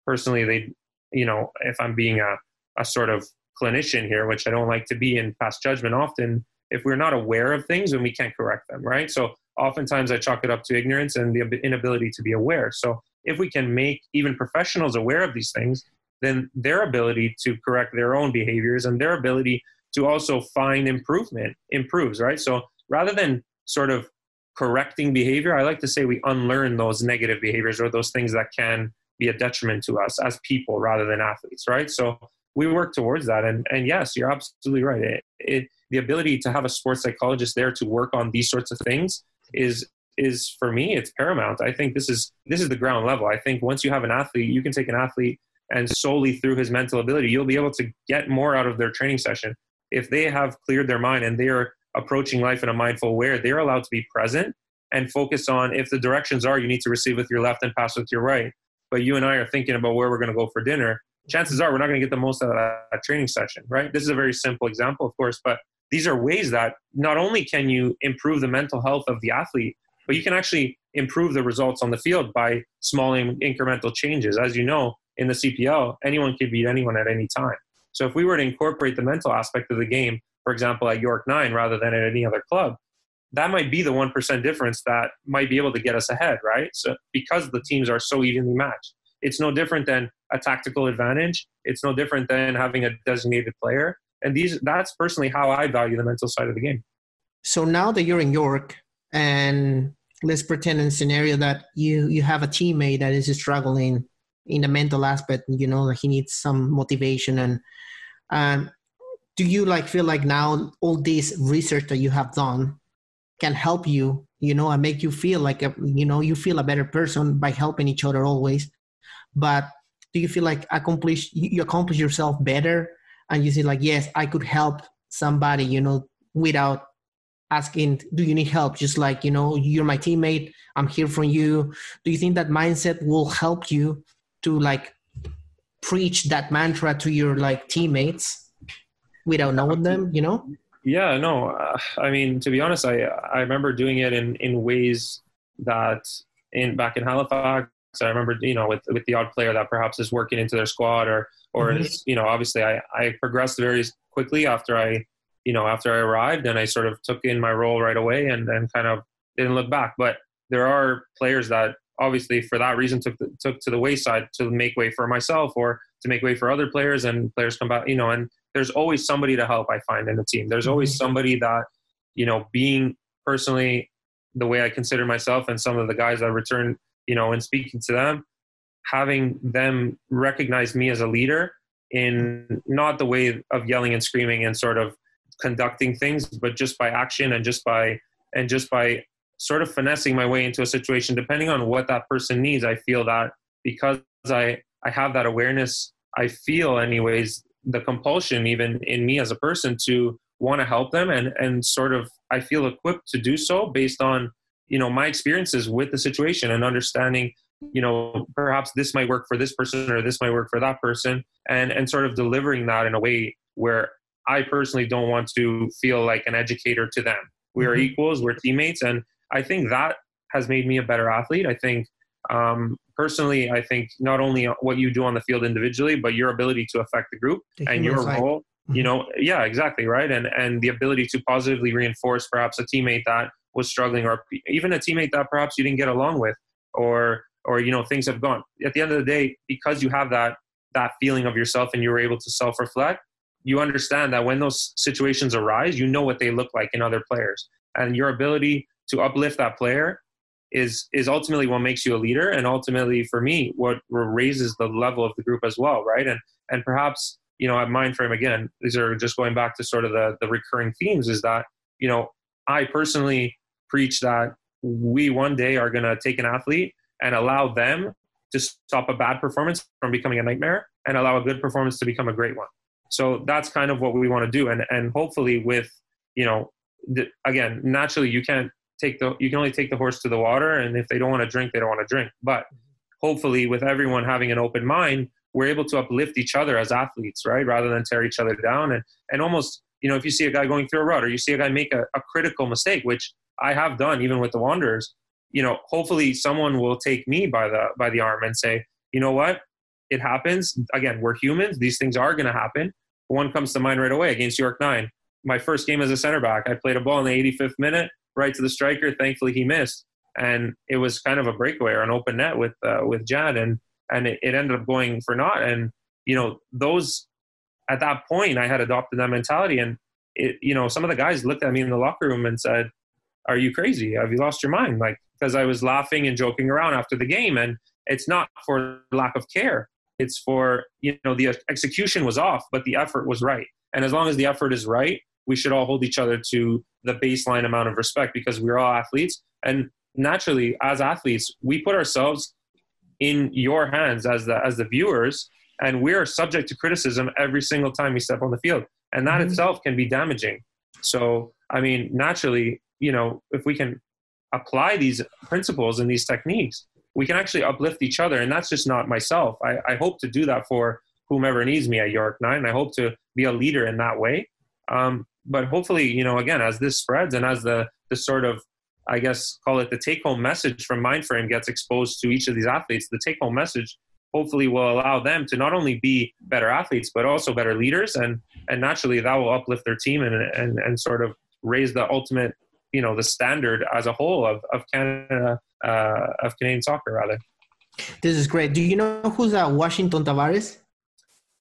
personally they, you know, if I'm being a, a sort of clinician here, which I don't like to be in past judgment often, if we're not aware of things, then we can't correct them, right? So oftentimes I chalk it up to ignorance and the inability to be aware. So if we can make even professionals aware of these things, then their ability to correct their own behaviors and their ability to also find improvement improves, right? So rather than sort of correcting behavior, I like to say we unlearn those negative behaviors or those things that can be a detriment to us as people rather than athletes, right? So we work towards that. And, and yes, you're absolutely right. It, it, the ability to have a sports psychologist there to work on these sorts of things is is for me it's paramount i think this is this is the ground level i think once you have an athlete you can take an athlete and solely through his mental ability you'll be able to get more out of their training session. If they have cleared their mind and they are approaching life in a mindful way they're allowed to be present and focus on if the directions are you need to receive with your left and pass with your right but you and i are thinking about where we're going to go for dinner chances are we're not going to get the most out of that training session right? This is a very simple example of course but these are ways that not only can you improve the mental health of the athlete but you can actually improve the results on the field by small incremental changes. As you know in the cpl anyone can beat anyone at any time so if we were to incorporate the mental aspect of the game for example, at York 9 rather than at any other club, that might be the 1% difference that might be able to get us ahead, right? So because the teams are so evenly matched. It's no different than a tactical advantage. It's no different than having a designated player. And these that's personally how I value the mental side of the game. So now that you're in York and let's pretend in scenario that you you have a teammate that is struggling in the mental aspect, you know, he needs some motivation. And um, do you like feel like now all this research that you have done can help you you know and make you feel like a, you know you feel a better person by helping each other always? But do you feel like accomplish you accomplish yourself better and you say like yes i could help somebody you know without asking do you need help? Just like you know you're my teammate. I'm here for you. Do you think that mindset will help you to like preach that mantra to your like teammates without knowing them you know yeah no uh, i mean to be honest i i remember doing it in in ways that in back in halifax i remember you know with with the odd player that perhaps is working into their squad or or mm-hmm. is you know obviously i i progressed very quickly after i you know after i arrived and i sort of took in my role right away and then kind of didn't look back but there are players that obviously for that reason took the, took to the wayside to make way for myself or to make way for other players and players come back you know and there's always somebody to help i find in the team there's always mm-hmm. somebody that you know being personally the way i consider myself and some of the guys i return you know and speaking to them having them recognize me as a leader in not the way of yelling and screaming and sort of conducting things but just by action and just by and just by sort of finessing my way into a situation depending on what that person needs i feel that because i i have that awareness i feel anyways the compulsion even in me as a person to want to help them and and sort of I feel equipped to do so based on you know my experiences with the situation and understanding you know perhaps this might work for this person or this might work for that person and and sort of delivering that in a way where I personally don't want to feel like an educator to them. We are mm-hmm. equals, we're teammates and I think that has made me a better athlete. I think um, personally, I think not only what you do on the field individually, but your ability to affect the group and your role. You mm-hmm. know, yeah, exactly right, and and the ability to positively reinforce perhaps a teammate that was struggling, or even a teammate that perhaps you didn't get along with, or or you know things have gone. At the end of the day, because you have that that feeling of yourself and you were able to self reflect, you understand that when those situations arise, you know what they look like in other players, and your ability to uplift that player is is ultimately what makes you a leader and ultimately for me what raises the level of the group as well right? And and perhaps you know at mindframe again these are just going back to sort of the the recurring themes is that you know i personally preach that we one day are going to take an athlete and allow them to stop a bad performance from becoming a nightmare and allow a good performance to become a great one. So that's kind of what we want to do. And and hopefully with you know the, again naturally you can't take the you can only take the horse to the water and if they don't want to drink they don't want to drink. But hopefully with everyone having an open mind we're able to uplift each other as athletes right? Rather than tear each other down and and almost you know if you see a guy going through a rut or you see a guy make a, a critical mistake which i have done even with the wanderers you know hopefully someone will take me by the by the arm and say you know what? It happens. Again we're humans. These things are going to happen. One comes to mind right away against york 9 my first game as a center back. I played a ball in the 85th minute, right to the striker. Thankfully, he missed, and it was kind of a breakaway or an open net with uh, with Jad, and and it, it ended up going for naught. And you know, those at that point, I had adopted that mentality, and it, you know, some of the guys looked at me in the locker room and said, "Are you crazy? Have you lost your mind?" Like because I was laughing and joking around after the game, and it's not for lack of care. It's for you know the execution was off, but the effort was right. And as long as the effort is right, we should all hold each other to the baseline amount of respect because we're all athletes. And naturally, as athletes, we put ourselves in your hands as the as the viewers, and we are subject to criticism every single time we step on the field, and that mm-hmm. itself can be damaging. So, I mean, naturally, you know, if we can apply these principles and these techniques, we can actually uplift each other, and that's just not myself. I, I hope to do that for whomever needs me at York Nine. I hope to be a leader in that way. Um, but hopefully, you know, again, as this spreads and as the the sort of I guess call it the take home message from Mindframe gets exposed to each of these athletes, the take home message hopefully will allow them to not only be better athletes but also better leaders and and naturally that will uplift their team and and, and sort of raise the ultimate you know the standard as a whole of, of Canada uh, of Canadian soccer rather. This is great. Do you know who's uh, Washington Tabárez?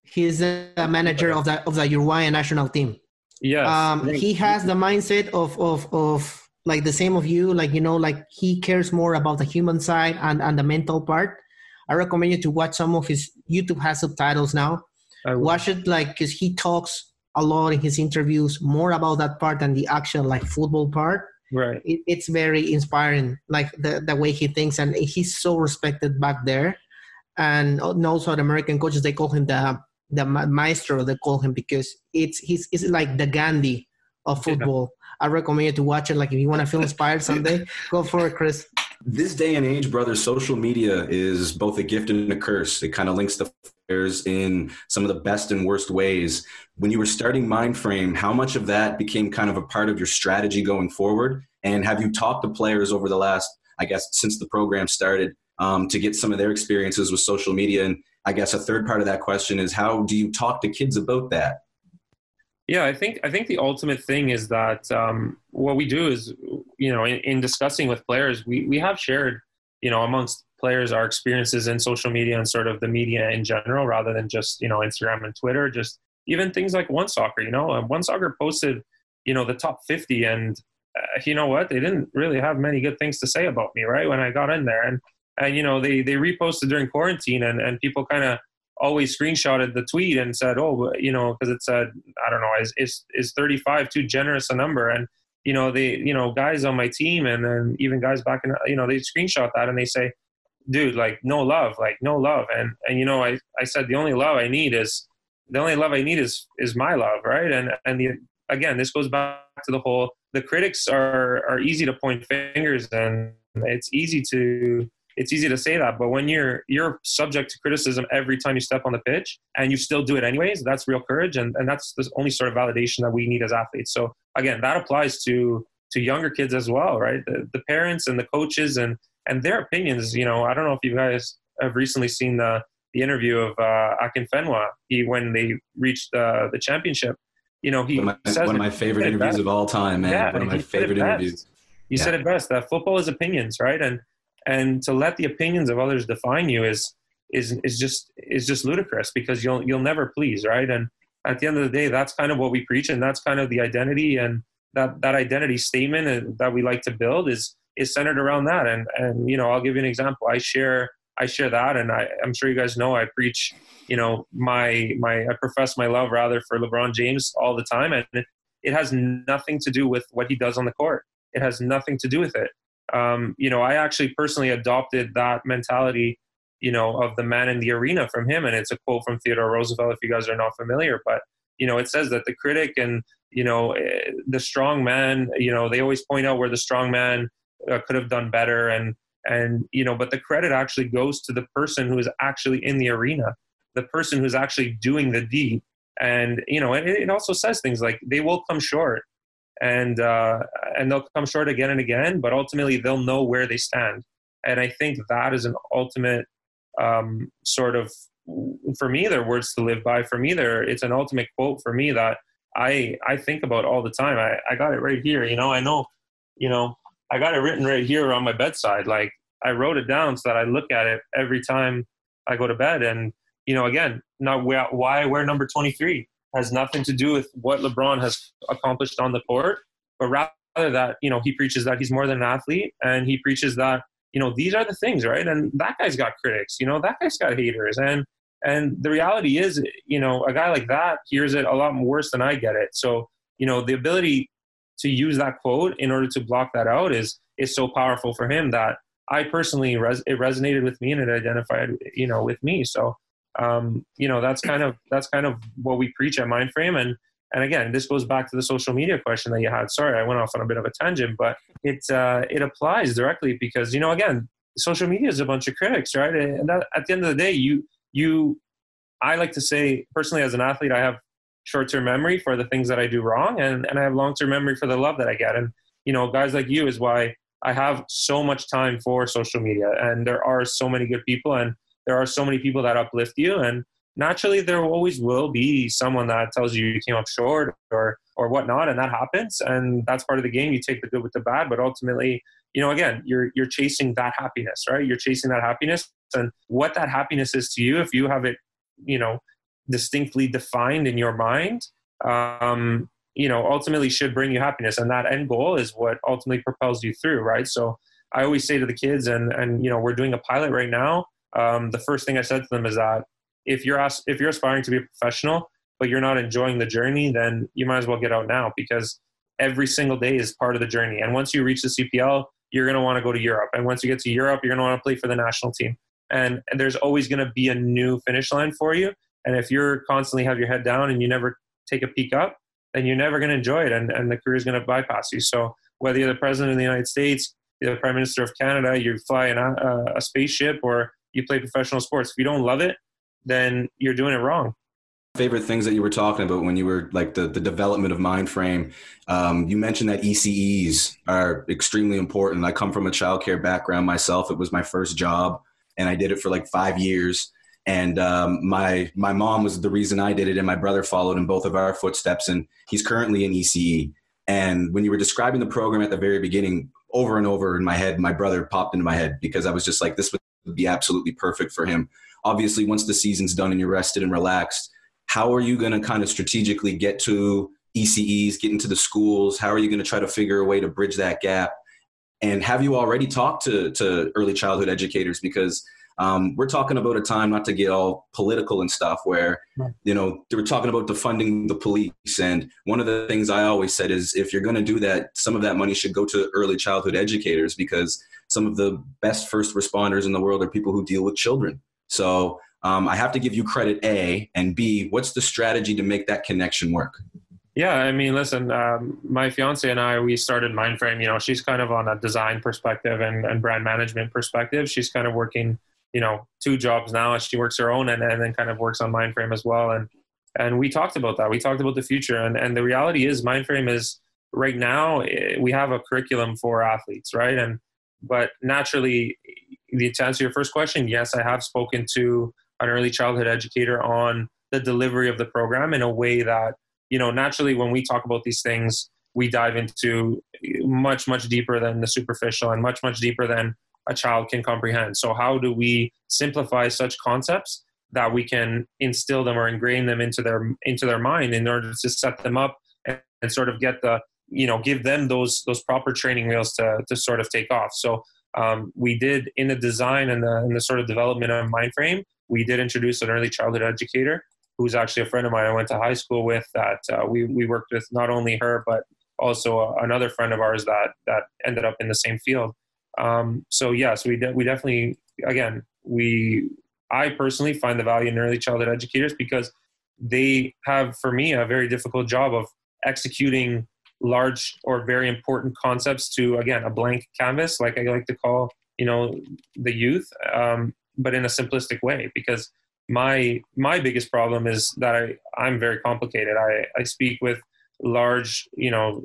He's the manager of the of the Uruguayan national team. Yes. Um, he has the mindset of of of like the same of you. Like you know, like he cares more about the human side and and the mental part. I recommend you to watch some of his YouTube has subtitles now. Watch it like because he talks a lot in his interviews more about that part than the actual like football part. Right. It, it's very inspiring, like the the way he thinks, and he's so respected back there. And also the American coaches, they call him the the maestro. They call him because it's he's it's like the Gandhi of football. Yeah. I recommend you to watch it. Like if you want to feel inspired someday, (laughs) go for it, Chris. This day and age, brother, social media is both a gift and a curse. It kind of links the players in some of the best and worst ways. When you were starting Mindframe, how much of that became kind of a part of your strategy going forward? And have you talked to players over the last, I guess, since the program started um, to get some of their experiences with social media? And I guess a third part of that question is how do you talk to kids about that? Yeah, I think I think the ultimate thing is that um, what we do is, you know, in, in, discussing with players, we we have shared, you know, amongst players our experiences in social media and sort of the media in general, rather than just you know Instagram and Twitter. Just even things like One Soccer, you know, One Soccer posted, you know, the top fifty, and uh, you know what, they didn't really have many good things to say about me, right? When I got in there, and and you know they they reposted during quarantine, and and people kind of always screenshotted the tweet and said, "Oh, you know," because it said, "I don't know, is is is 35 too generous a number?" And you know, they you know guys on my team and then even guys back in you know they screenshot that and they say, "Dude, like no love, like no love." And and you know, I I said the only love I need is the only love I need is is my love, right? And and the again, this goes back to the whole the critics are are easy to point fingers and it's easy to it's easy to say that, but when you're you're subject to criticism every time you step on the pitch and you still do it anyways, that's real courage, and, and that's the only sort of validation that we need as athletes. So again, that applies to to younger kids as well, right? The, the parents and the coaches and and their opinions. You know, I don't know if you guys have recently seen the the interview of uh, Akinfenwa. He when they reached uh, the championship. You know, he one of my, one of my favorite interviews of all time, man. Yeah, one of my favorite interviews. You yeah. said it best. That football is opinions, right? And and to let the opinions of others define you is is is just is just ludicrous because you'll you'll never please right? And at the end of the day that's kind of what we preach and that's kind of the identity and that that identity statement that we like to build is is centered around that. And and you know I'll give you an example. I share I share that and I, I'm sure you guys know I preach you know my my I profess my love rather for LeBron James all the time and it has nothing to do with what he does on the court. It has nothing to do with it um, you know, I actually personally adopted that mentality, you know, of the man in the arena from him. And it's a quote from Theodore Roosevelt, if you guys are not familiar. But, you know, it says that the critic and, you know, eh, the strong man, you know, they always point out where the strong man uh, could have done better. And, and, you know, but the credit actually goes to the person who is actually in the arena, the person who's actually doing the deed. And, you know, it, it also says things like they will come short and uh, and they'll come short again and again, but ultimately they'll know where they stand. And I think that is an ultimate um, sort of for me. They're words to live by. For me, there it's an ultimate quote for me that I I think about all the time. I, I got it right here. You know, I know, you know, I got it written right here on my bedside. Like I wrote it down so that I look at it every time I go to bed. And you know, again, not why I wear number 23 has nothing to do with what LeBron has accomplished on the court, but rather that you know he preaches that he's more than an athlete, and he preaches that you know these are the things, right? And that guy's got critics. You know, that guy's got haters, and and the reality is, you know, a guy like that hears it a lot worse than I get it. So, you know, the ability to use that quote in order to block that out is is so powerful for him that I personally res- it resonated with me and it identified, you know, with me. So, um, you know, that's kind of that's kind of what we preach at Mindframe. And and again, this goes back to the social media question that you had. Sorry, I went off on a bit of a tangent, but it uh, it applies directly because you know, again, social media is a bunch of critics, right? And that, at the end of the day, you you i like to say personally as an athlete i have short-term memory for the things that i do wrong and, and i have long-term memory for the love that i get and you know guys like you is why i have so much time for social media and there are so many good people and there are so many people that uplift you and naturally there always will be someone that tells you you came up short or or whatnot and that happens and that's part of the game. You take the good with the bad but ultimately you know again you're you're chasing that happiness right? You're chasing that happiness and what that happiness is to you if you have it you know distinctly defined in your mind um, you know ultimately should bring you happiness and that end goal is what ultimately propels you through right? So i always say to the kids and and you know we're doing a pilot right now um, the first thing i said to them is that if you're if you're aspiring to be a professional but you're not enjoying the journey then you might as well get out now because every single day is part of the journey and once you reach the cpl you're going to want to go to europe and once you get to europe you're going to want to play for the national team and, and there's always going to be a new finish line for you. And if you're constantly have your head down and you never take a peek up, then you're never going to enjoy it, and, and the career is going to bypass you. So whether you're the president of the United States, you're the prime minister of Canada, you fly in a, a spaceship, or you play professional sports, if you don't love it, then you're doing it wrong favorite things that you were talking about when you were like the, the development of mindframe um, you mentioned that eces are extremely important i come from a childcare background myself it was my first job and I did it for like five years. And um, my my mom was the reason I did it, and my brother followed in both of our footsteps. And he's currently in ECE. And when you were describing the program at the very beginning, over and over in my head, my brother popped into my head because I was just like, this would be absolutely perfect for him. Obviously, once the season's done and you're rested and relaxed, how are you going to kind of strategically get to ECEs, get into the schools? How are you going to try to figure a way to bridge that gap? And have you already talked to, to early childhood educators? Because um, we're talking about a time, not to get all political and stuff, where, you know, they were talking about defunding the police. And one of the things I always said is if you're going to do that, some of that money should go to early childhood educators because some of the best first responders in the world are people who deal with children. So um, I have to give you credit, A, and B, what's the strategy to make that connection work? Yeah, I mean, listen, um, my fiance and I, we started Mindframe. You know, she's kind of on a design perspective and, and brand management perspective. She's kind of working, you know, two jobs now. She works her own and, and then kind of works on Mindframe as well. And and we talked about that. We talked about the future. And and the reality is, Mindframe is right now eh, we have a curriculum for athletes, right? And but naturally, to answer your first question, yes, I have spoken to an early childhood educator on the delivery of the program in a way that you know, naturally when we talk about these things, we dive into much, much deeper than the superficial and much, much deeper than a child can comprehend. So, how do we simplify such concepts that we can instill them or ingrain them into their into their mind in order to set them up and, and sort of get the you know give them those those proper training wheels to to sort of take off. So um, we did in the design and the, the sort of development of Mindframe, we did introduce an early childhood educator who's actually a friend of mine I went to high school with that uh, we, we worked with not only her, but also another friend of ours that, that ended up in the same field. Um, so yes, we, de- we definitely, again, we, I personally find the value in early childhood educators because they have, for me, a very difficult job of executing large or very important concepts to, again, a blank canvas, like I like to call, you know, the youth, um, but in a simplistic way, because my my biggest problem is that I I'm very complicated. I I speak with large, you know,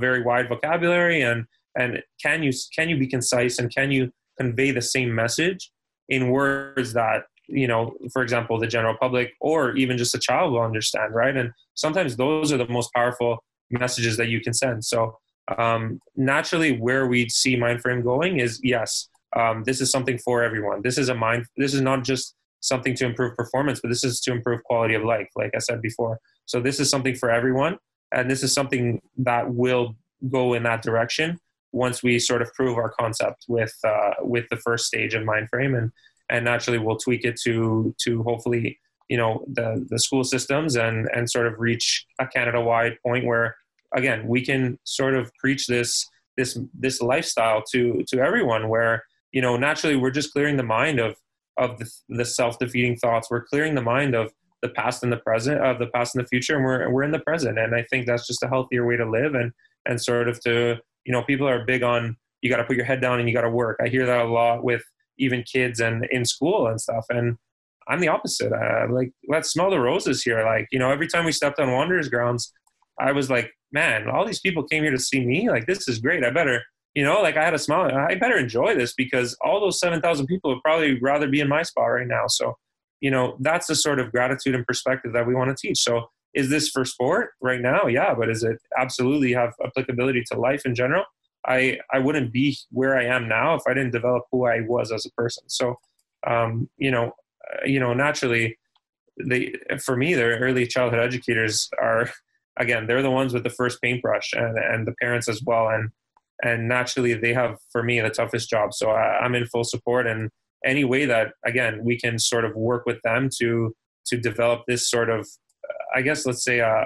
very wide vocabulary, and and can you can you be concise and can you convey the same message in words that you know, for example, the general public or even just a child will understand, right? And sometimes those are the most powerful messages that you can send. So um, naturally, where we see Mindframe going is yes, um, this is something for everyone. This is a mind. This is not just something to improve performance, but this is to improve quality of life, like I said before. So this is something for everyone, and this is something that will go in that direction once we sort of prove our concept with uh, with the first stage of Mindframe, and and naturally we'll tweak it to to hopefully you know the the school systems and and sort of reach a Canada wide point where again we can sort of preach this this this lifestyle to to everyone where you know naturally we're just clearing the mind of of the, the self-defeating thoughts. We're clearing the mind of the past and the present of the past and the future and we're we're in the present. And i think that's just a healthier way to live and and sort of to you know people are big on you got to put your head down and you got to work. I hear that a lot with even kids and in school and stuff. And i'm the opposite. Uh, like let's smell the roses here. Like you know every time we stepped on wanderers grounds i was like man all these people came here to see me? Like this is great. I better you know like i had a smile. I better enjoy this because all those 7000 people would probably rather be in my spot right now. So you know that's the sort of gratitude and perspective that we want to teach. So is this for sport right now? Yeah, but is it absolutely have applicability to life in general? I I wouldn't be where I am now if I didn't develop who I was as a person. So, um, you know, uh, you know, naturally, they for me, the early childhood educators are again they're the ones with the first paintbrush and and the parents as well. And and naturally they have for me the toughest job. So I, i'm in full support. And any way that again we can sort of work with them to to develop this sort of I guess let's say uh,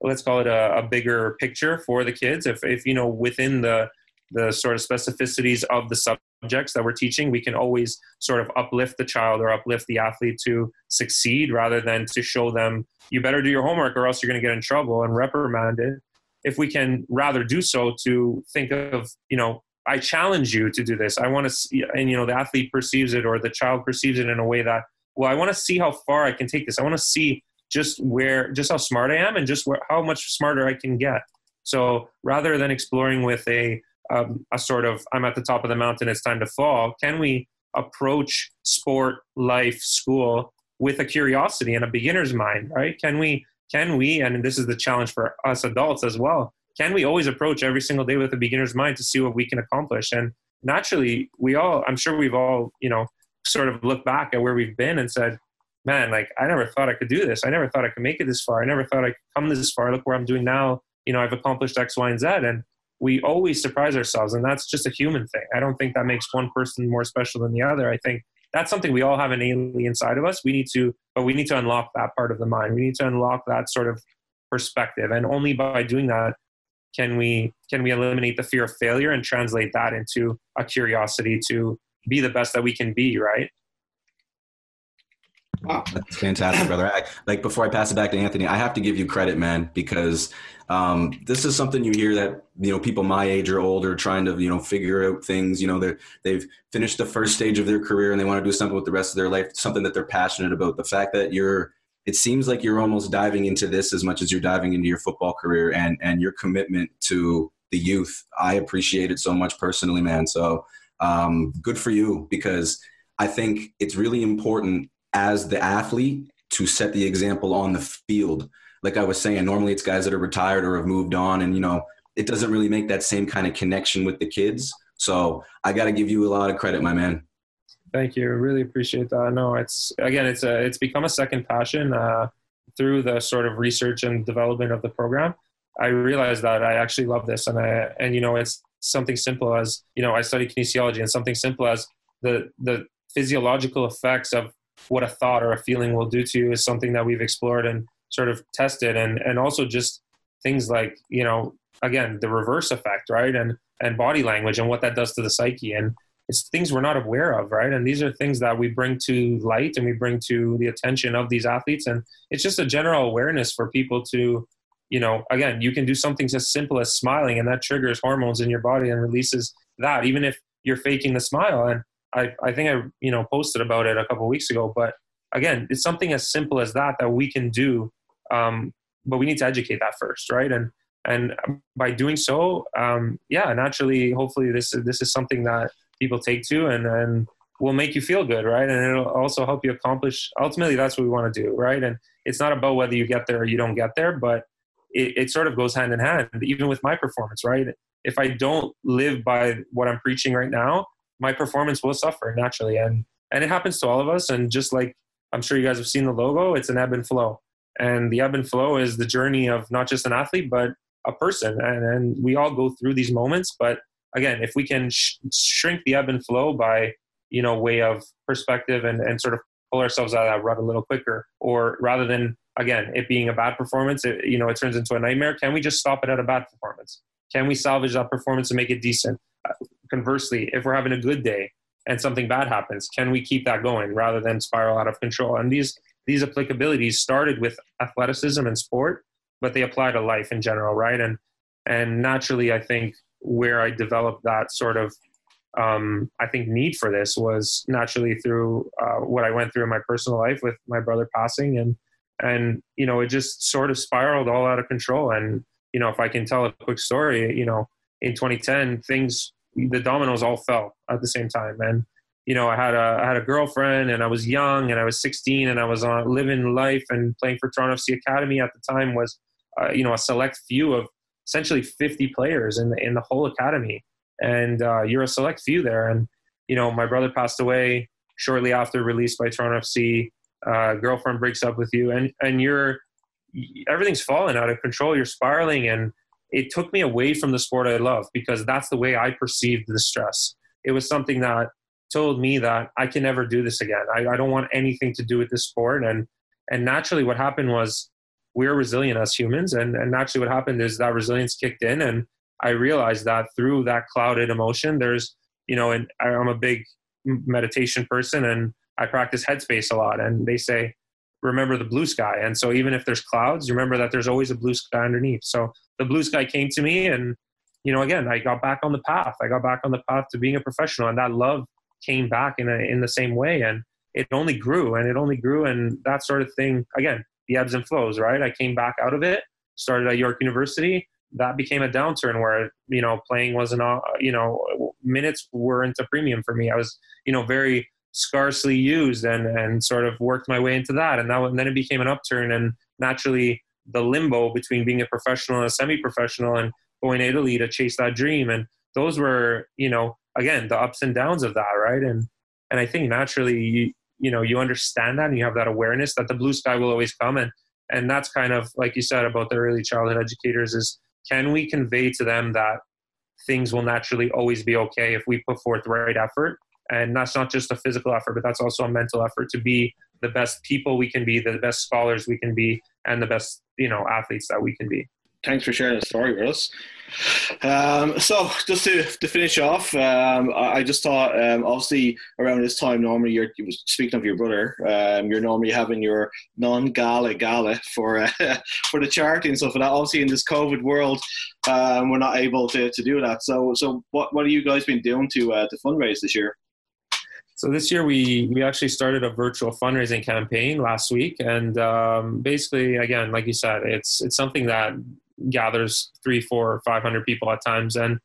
let's call it a, a, bigger picture for the kids. If if you know within the the sort of specificities of the subjects that we're teaching, we can always sort of uplift the child or uplift the athlete to succeed rather than to show them you better do your homework or else you're going to get in trouble and reprimanded. If we can rather do so to think of you know I challenge you to do this. I want to see, and you know the athlete perceives it or the child perceives it in a way that well I want to see how far I can take this. I want to see just where just how smart I am and just where, how much smarter I can get. So rather than exploring with a um, a sort of I'm at the top of the mountain, it's time to fall. Can we approach sport, life, school with a curiosity and a beginner's mind? Right? Can we? Can we? And this is the challenge for us adults as well. Can we always approach every single day with a beginner's mind to see what we can accomplish? And naturally, we all, I'm sure we've all, you know, sort of looked back at where we've been and said, man, like I never thought I could do this. I never thought I could make it this far. I never thought I could come this far. Look where I'm doing now. You know, I've accomplished X, Y, and Z. And we always surprise ourselves. And that's just a human thing. I don't think that makes one person more special than the other. I think that's something we all have innately inside of us. We need to, but we need to unlock that part of the mind. We need to unlock that sort of perspective. And only by doing that can we can we eliminate the fear of failure and translate that into a curiosity to be the best that we can be, right? Wow. That's fantastic, brother. I, like before I pass it back to Anthony, I have to give you credit, man, because um, this is something you hear that you know people my age or older trying to you know figure out things. You know, they they've finished the first stage of their career and they want to do something with the rest of their life, something that they're passionate about. The fact that you're, it seems like you're almost diving into this as much as you're diving into your football career and and your commitment to the youth. I appreciate it so much personally, man. So um, good for you because I think it's really important as the athlete to set the example on the field. Like I was saying, normally it's guys that are retired or have moved on, and you know, it doesn't really make that same kind of connection with the kids. So I got to give you a lot of credit, my man. Thank you. Really appreciate that. No, it's again, it's a, it's become a second passion uh, through the sort of research and development of the program. I realized that I actually love this, and I and you know, it's something simple as you know, I study kinesiology, and something simple as the the physiological effects of what a thought or a feeling will do to you is something that we've explored and sort of tested. And and also just things like you know again the reverse effect right? And and body language and what that does to the psyche. And it's things we're not aware of right? And these are things that we bring to light and we bring to the attention of these athletes. And it's just a general awareness for people to you know again you can do something as simple as smiling and that triggers hormones in your body and releases that even if you're faking the smile. And I, I think I you know posted about it a couple weeks ago. But again, it's something as simple as that that we can do, um, but we need to educate that first, right? And and by doing so, um, yeah, naturally, hopefully this is this is something that people take to, and and will make you feel good, right? And it'll also help you accomplish. Ultimately, that's what we want to do, right? And it's not about whether you get there or you don't get there, but it, it sort of goes hand in hand. Even with my performance, right? If I don't live by what I'm preaching right now, my performance will suffer naturally, and and it happens to all of us. And just like I'm sure you guys have seen the logo, it's an ebb and flow, and the ebb and flow is the journey of not just an athlete, but a person, and, and we all go through these moments, but again, if we can sh- shrink the ebb and flow by you know way of perspective and, and sort of pull ourselves out of that rut a little quicker or rather than again it being a bad performance it, you know it turns into a nightmare can we just stop it at a bad performance can we salvage that performance and make it decent conversely if we're having a good day and something bad happens can we keep that going rather than spiral out of control and these these applicabilities started with athleticism and sport but they apply to life in general right and and naturally i think where i developed that sort of um, I think need for this was naturally through uh, what I went through in my personal life with my brother passing, and and you know it just sort of spiraled all out of control. And you know if I can tell a quick story, you know in 2010 things the dominoes all fell at the same time, and you know I had a I had a girlfriend and I was young and I was 16 and I was on living life and playing for Toronto FC Academy at the time was uh, you know a select few of essentially 50 players in the in the whole academy and uh, you're a select few there. And you know, my brother passed away shortly after released by Toronto FC. Uh, girlfriend breaks up with you, and and you're everything's falling out of control. You're spiraling, and it took me away from the sport I love because that's the way I perceived the stress. It was something that told me that I can never do this again. I, I don't want anything to do with this sport. And and naturally, what happened was we are resilient as humans, and and naturally, what happened is that resilience kicked in, and I realized that through that clouded emotion, there's, you know, and I'm a big meditation person and I practice headspace a lot. And they say, remember the blue sky. And so even if there's clouds, remember that there's always a blue sky underneath. So the blue sky came to me and, you know, again, I got back on the path. I got back on the path to being a professional and that love came back in a, in the same way. And it only grew and it only grew. And that sort of thing, again, the ebbs and flows, right? I came back out of it, started at York University, that became a downturn where you know playing wasn't you know minutes weren't a premium for me. I was you know very scarcely used and and sort of worked my way into that, and, that, and then it became an upturn, and naturally the limbo between being a professional and a semi-professional and going to Italy to chase that dream, and those were you know again the ups and downs of that, right? And and I think naturally you you know you understand that and you have that awareness that the blue sky will always come. And and that's kind of like you said about the early childhood educators is can we convey to them that things will naturally always be okay if we put forth the right effort? And that's not just a physical effort but that's also a mental effort to be the best people we can be the best scholars we can be and the best you know athletes that we can be thanks for sharing the story with us. Um, so just to, to finish off, um, I, I, just thought um, obviously around this time normally you're speaking of your brother, um, you're normally having your non-gala gala for uh, (laughs) for the charity and stuff. But obviously in this COVID world, um, we're not able to, to do that. So so what what have you guys been doing to uh, to fundraise this year? So this year we we actually started a virtual fundraising campaign last week, and um, basically, again, like you said, it's it's something that gathers three, four, five hundred people at times, and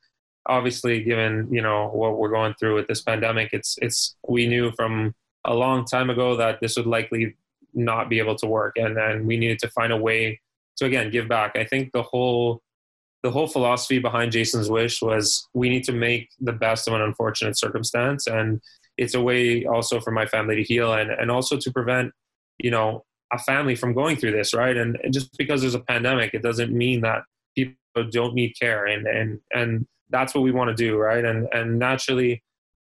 obviously, given you know what we're going through with this pandemic, it's it's we knew from a long time ago that this would likely not be able to work, and then we needed to find a way to again give back. I think the whole the whole philosophy behind Jason's Wish was we need to make the best of an unfortunate circumstance, and it's a way also for my family to heal and and also to prevent you know a family from going through this, right? And, and just because there's a pandemic, it doesn't mean that people don't need care, and and and that's what we want to do, right? And and naturally,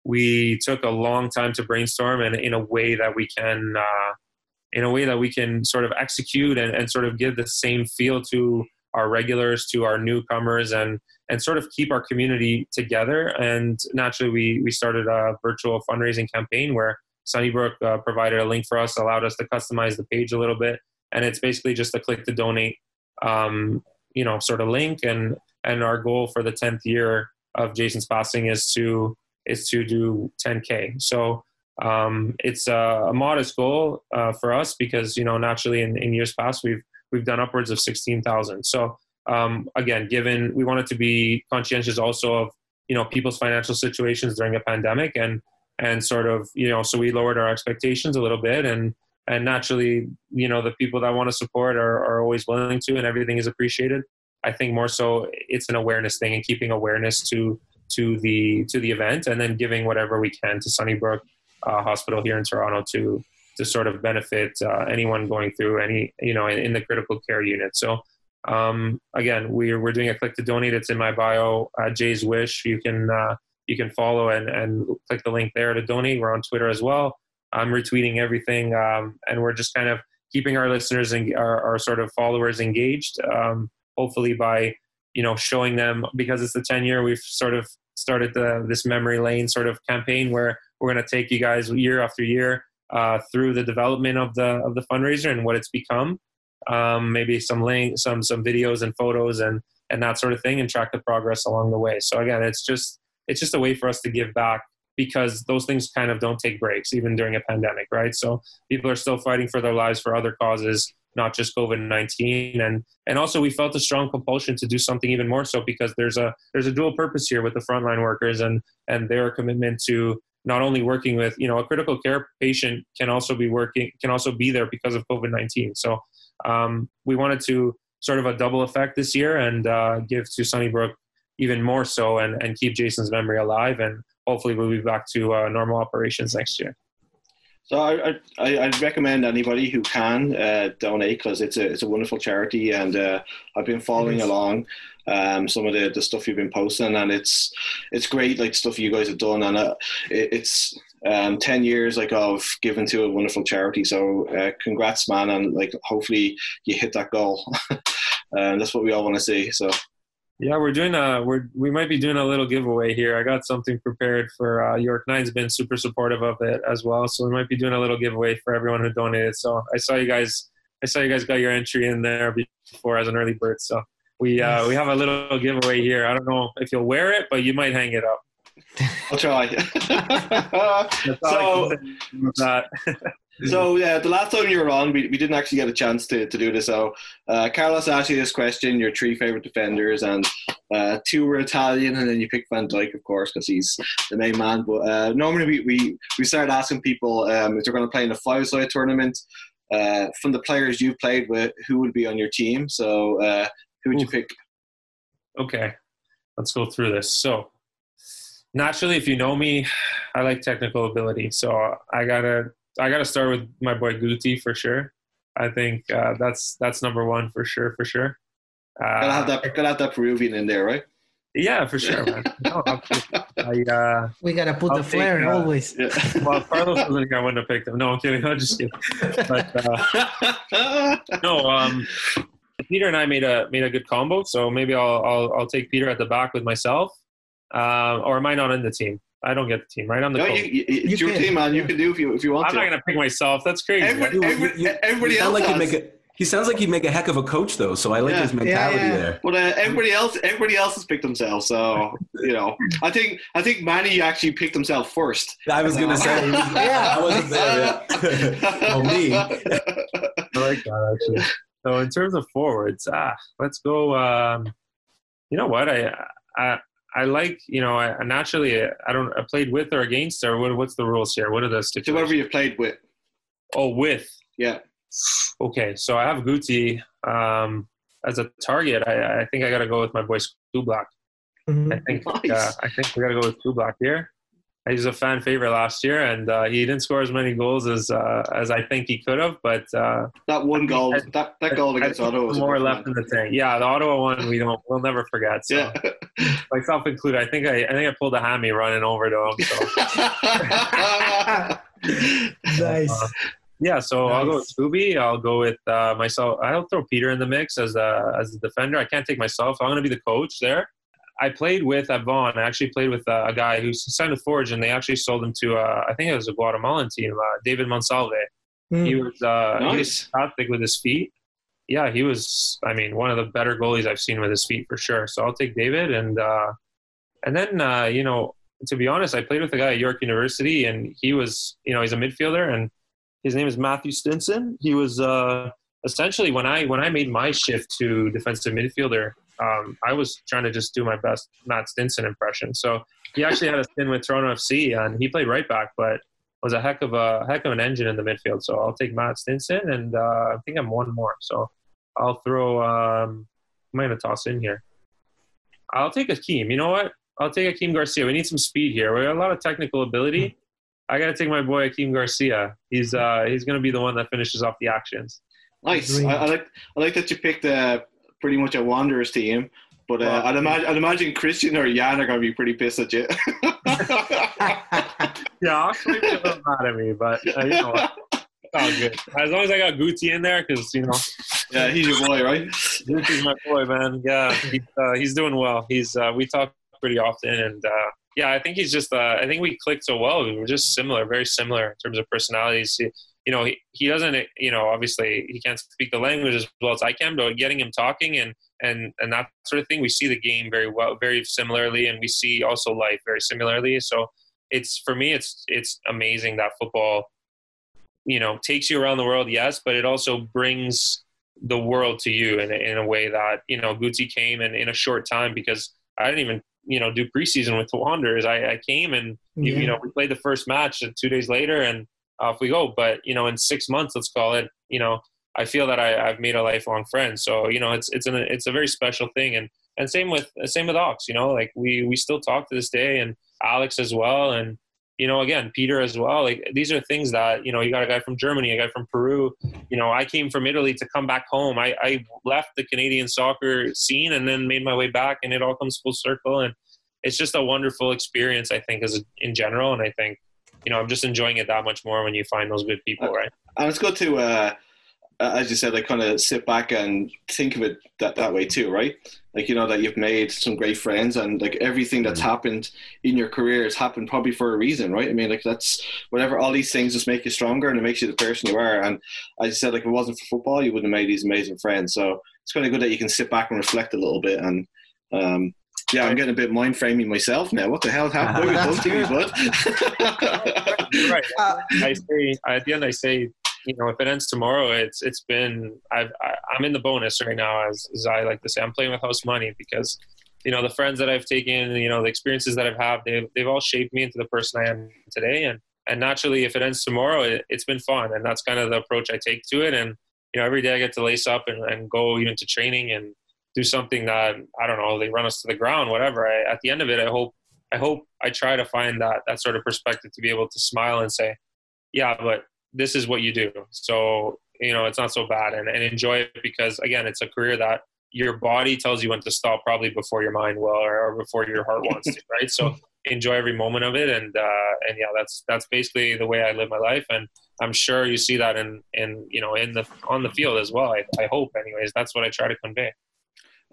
we took a long time to brainstorm, and in a way that we can, uh, in a way that we can sort of execute and, and sort of give the same feel to our regulars, to our newcomers, and and sort of keep our community together. And naturally, we we started a virtual fundraising campaign where Sunnybrook uh, provided a link for us, allowed us to customize the page a little bit, and it's basically just a click to donate, um, you know, sort of link. And and our goal for the tenth year of Jason's passing is to is to do 10k. So um, it's a, a, modest goal uh, for us because you know naturally in, in years past we've we've done upwards of 16,000. So um, again, given we wanted to be conscientious also of you know people's financial situations during a pandemic and and sort of you know so we lowered our expectations a little bit and and naturally you know the people that want to support are, are always willing to and everything is appreciated. I think more so it's an awareness thing and keeping awareness to to the to the event and then giving whatever we can to sunnybrook uh, hospital here in toronto to to sort of benefit uh, anyone going through any you know in, in the critical care unit. So um, again we're, we're doing a click to donate. It's in my bio uh, jay's wish. You can uh, you can follow and, and click the link there to donate. We're on twitter as well. I'm retweeting everything um, and we're just kind of keeping our listeners and our, our sort of followers engaged um, hopefully by you know showing them because it's the 10 year we've sort of started the, this memory lane sort of campaign where we're going to take you guys year after year uh, through the development of the of the fundraiser and what it's become. Um, maybe some link, some some videos and photos and and that sort of thing, and track the progress along the way. So again, it's just it's just a way for us to give back because those things kind of don't take breaks even during a pandemic, right? So people are still fighting for their lives for other causes, not just COVID nineteen, and and also we felt a strong compulsion to do something even more so because there's a there's a dual purpose here with the frontline workers and and their commitment to not only working with you know a critical care patient can also be working can also be there because of covid-19 so um, we wanted to sort of a double effect this year and uh, give to sunnybrook even more so and, and keep jason's memory alive and hopefully we'll be back to uh, normal operations next year. So I, I, I'd recommend anybody who can uh, donate because it's a, it's a wonderful charity and uh, I've been following along um, some of the, the stuff you've been posting, and it's it's great, like stuff you guys have done, and uh, it, it's um, ten years like of giving to a wonderful charity. So uh, congrats, man, and like hopefully you hit that goal. and (laughs) that's what we all want to see. So. Yeah, we're doing a we're we might be doing a little giveaway here. I got something prepared for uh, York Nine's been super supportive of it as well, so we might be doing a little giveaway for everyone who donated. So I saw you guys I saw you guys got your entry in there before as an early bird. So we uh, we have a little giveaway here. I don't know if you'll wear it, but you might hang it up. I'll try. (laughs) so, so yeah, the last time you were on, we, we didn't actually get a chance to, to do this. So, uh, Carlos asked you this question: your three favorite defenders, and uh, two were Italian, and then you picked Van Dijk, of course, because he's the main man. But uh, normally, we, we we started asking people um, if they're going to play in a five-side tournament. Uh, from the players you've played with, who would be on your team? So, uh, who would you pick? Okay, let's go through this. So, naturally, if you know me, (sighs) I like technical ability. So I gotta I gotta start with my boy Guti for sure. I think uh, that's that's number one for sure, for sure. Uh, gotta have that gotta have that Peruvian in there, right? Yeah, for sure, man. (laughs) No, I, uh, we gotta put I'll the flair take, uh, always. Yeah. (laughs) Well, Carlos was the guy I wouldn't have picked him. No, I'm kidding. (laughs) I'm just kidding. But uh, no, um, Peter and I made a made a good combo. So maybe I'll I'll, I'll take Peter at the back with myself, uh, or am I not in the team? I don't get the team, right? I'm the no, you, you, it's you your can. team, man. You can do if you if you want I'm to. not gonna pick myself. That's crazy. Every, every, everybody else like make a, he sounds like he'd make a heck of a coach, though. So I like yeah. his mentality yeah, yeah. there. But uh, everybody else, everybody else has picked themselves. So you know, I think I think Manny actually picked himself first. I was gonna say, (laughs) yeah, I wasn't there. (laughs) well, me. I like that actually. So in terms of forwards, ah, let's go. Um, you know what? I I I like you know I naturally I don't I played with or against or what, what's the rules here? What are the situations? Whoever you played with. Oh, with. Yeah. Okay, so I have Guti um, as a target. I, I think I got to go with my boy Black. Mm-hmm. I think nice. uh, I think we got to go with Black here. He's a fan favorite last year, and uh, he didn't score as many goals as uh, as I think he could have. But uh, that one goal, I, that, that goal against I Ottawa was more left in the tank. Yeah, the Ottawa one we don't we'll never forget. So. Yeah. (laughs) myself included, I think I I think I pulled a hammy running over to him. So. (laughs) (laughs) nice. Uh, yeah, so nice. I'll go with Scooby. I'll go with uh, myself. I'll throw Peter in the mix as a as a defender. I can't take myself. I'm going to be the coach there. I played with at Vaughan. I actually played with uh, a guy who signed with Forge, and they actually sold him to uh, I think it was a Guatemalan team, uh, David Monsalve. Mm. He was uh, nice. he was fantastic with his feet. Yeah, he was. I mean, one of the better goalies I've seen with his feet for sure. So I'll take David, and uh, and then uh, you know, to be honest, I played with a guy at York University, and he was you know he's a midfielder, and his name is Matthew Stinson. He was essentially when I when I made my shift to defensive midfielder um, I was trying to just do my best Matt Stinson impression. So he actually had a stint with Toronto FC, and he played right back, but was a heck of a heck of an engine in the midfield. So I'll take Matt Stinson, and uh, I think I'm one more. So I'll throw. Um, I'm gonna toss in here. I'll take Akeem. You know what? I'll take Akeem Garcia. We need some speed here. We got a lot of technical ability. I got to take my boy Akeem Garcia. He's uh, he's going to be the one that finishes off the actions. Nice. I, I, like I like that you picked uh, pretty much a Wanderers team. But uh, I'd, imagine, I'd imagine Christian or Jan are going to be pretty pissed at you. (laughs) yeah, actually, a little mad at me, but uh, you know, all good. As long as I got Guti in there, because you know. Yeah, he's your boy, right? Guti's my boy, man. Yeah, he's, uh, he's doing well. He's uh, we talk pretty often, and uh, yeah, I think he's just. Uh, I think we clicked so well. We are just similar, very similar in terms of personalities. He, you know, he, he doesn't. You know, obviously he can't speak the language as well as I can, but getting him talking and and and that sort of thing, we see the game very well, very similarly, and we see also life very similarly. So it's for me, it's it's amazing that football, you know, takes you around the world, yes, but it also brings the world to you in a, in a way that you know Guti came and in a short time because I didn't even you know do preseason with the Wanderers. I, I came and yeah. you, you, know we played the first match two days later and off we go. But you know in six months, let's call it, you know I feel that I, have made a lifelong friend. So you know it's it's an it's a very special thing and and same with same with Ox. You know like we we still talk to this day and Alex as well and you know, again, Peter as well. Like these are things that you know, you got a guy from Germany, a guy from Peru. You know, I came from Italy to come back home. I, I left the Canadian soccer scene and then made my way back, and it all comes full circle. And it's just a wonderful experience, I think, as in general. And I think, you know, I'm just enjoying it that much more when you find those good people, right? And it's good to. Uh uh, as you said, like kind of sit back and think of it that, that way too, right? Like, you know, that you've made some great friends and like everything that's mm-hmm. happened in your career has happened probably for a reason, right? I mean, like that's whatever, all these things just make you stronger and it makes you the person you are. And as you said, like if it wasn't for football, you wouldn't have made these amazing friends. So it's kind of good that you can sit back and reflect a little bit and, um, yeah, I'm getting a bit mind framing myself now. What the hell happened? (laughs) What have you done to me, bud? right. Uh, I say at the end, I say you know, if it ends tomorrow, it's it's been I've I, am in the bonus right now, as, as I like to say. I'm playing with house money because you know the friends that I've taken, you know, the experiences that I've had, they've they've all shaped me into the person I am today. And and naturally, if it ends tomorrow, it, has been fun, and that's kind of the approach I take to it. And you know, every day I get to lace up and, and go even to training and do something that I don't know. They run us to the ground, whatever. I, at the end of it, I hope I hope I try to find that that sort of perspective to be able to smile and say, yeah, but this is what you do. So, you know, it's not so bad and, and enjoy it because again, it's a career that your body tells you when to stop probably before your mind will or, or before your heart wants to, right? So (laughs) enjoy every moment of it. And, uh, and yeah, that's, that's basically the way I live my life. And I'm sure you see that in, in, you know, in the, on the field as well. I, I hope anyways, that's what I try to convey.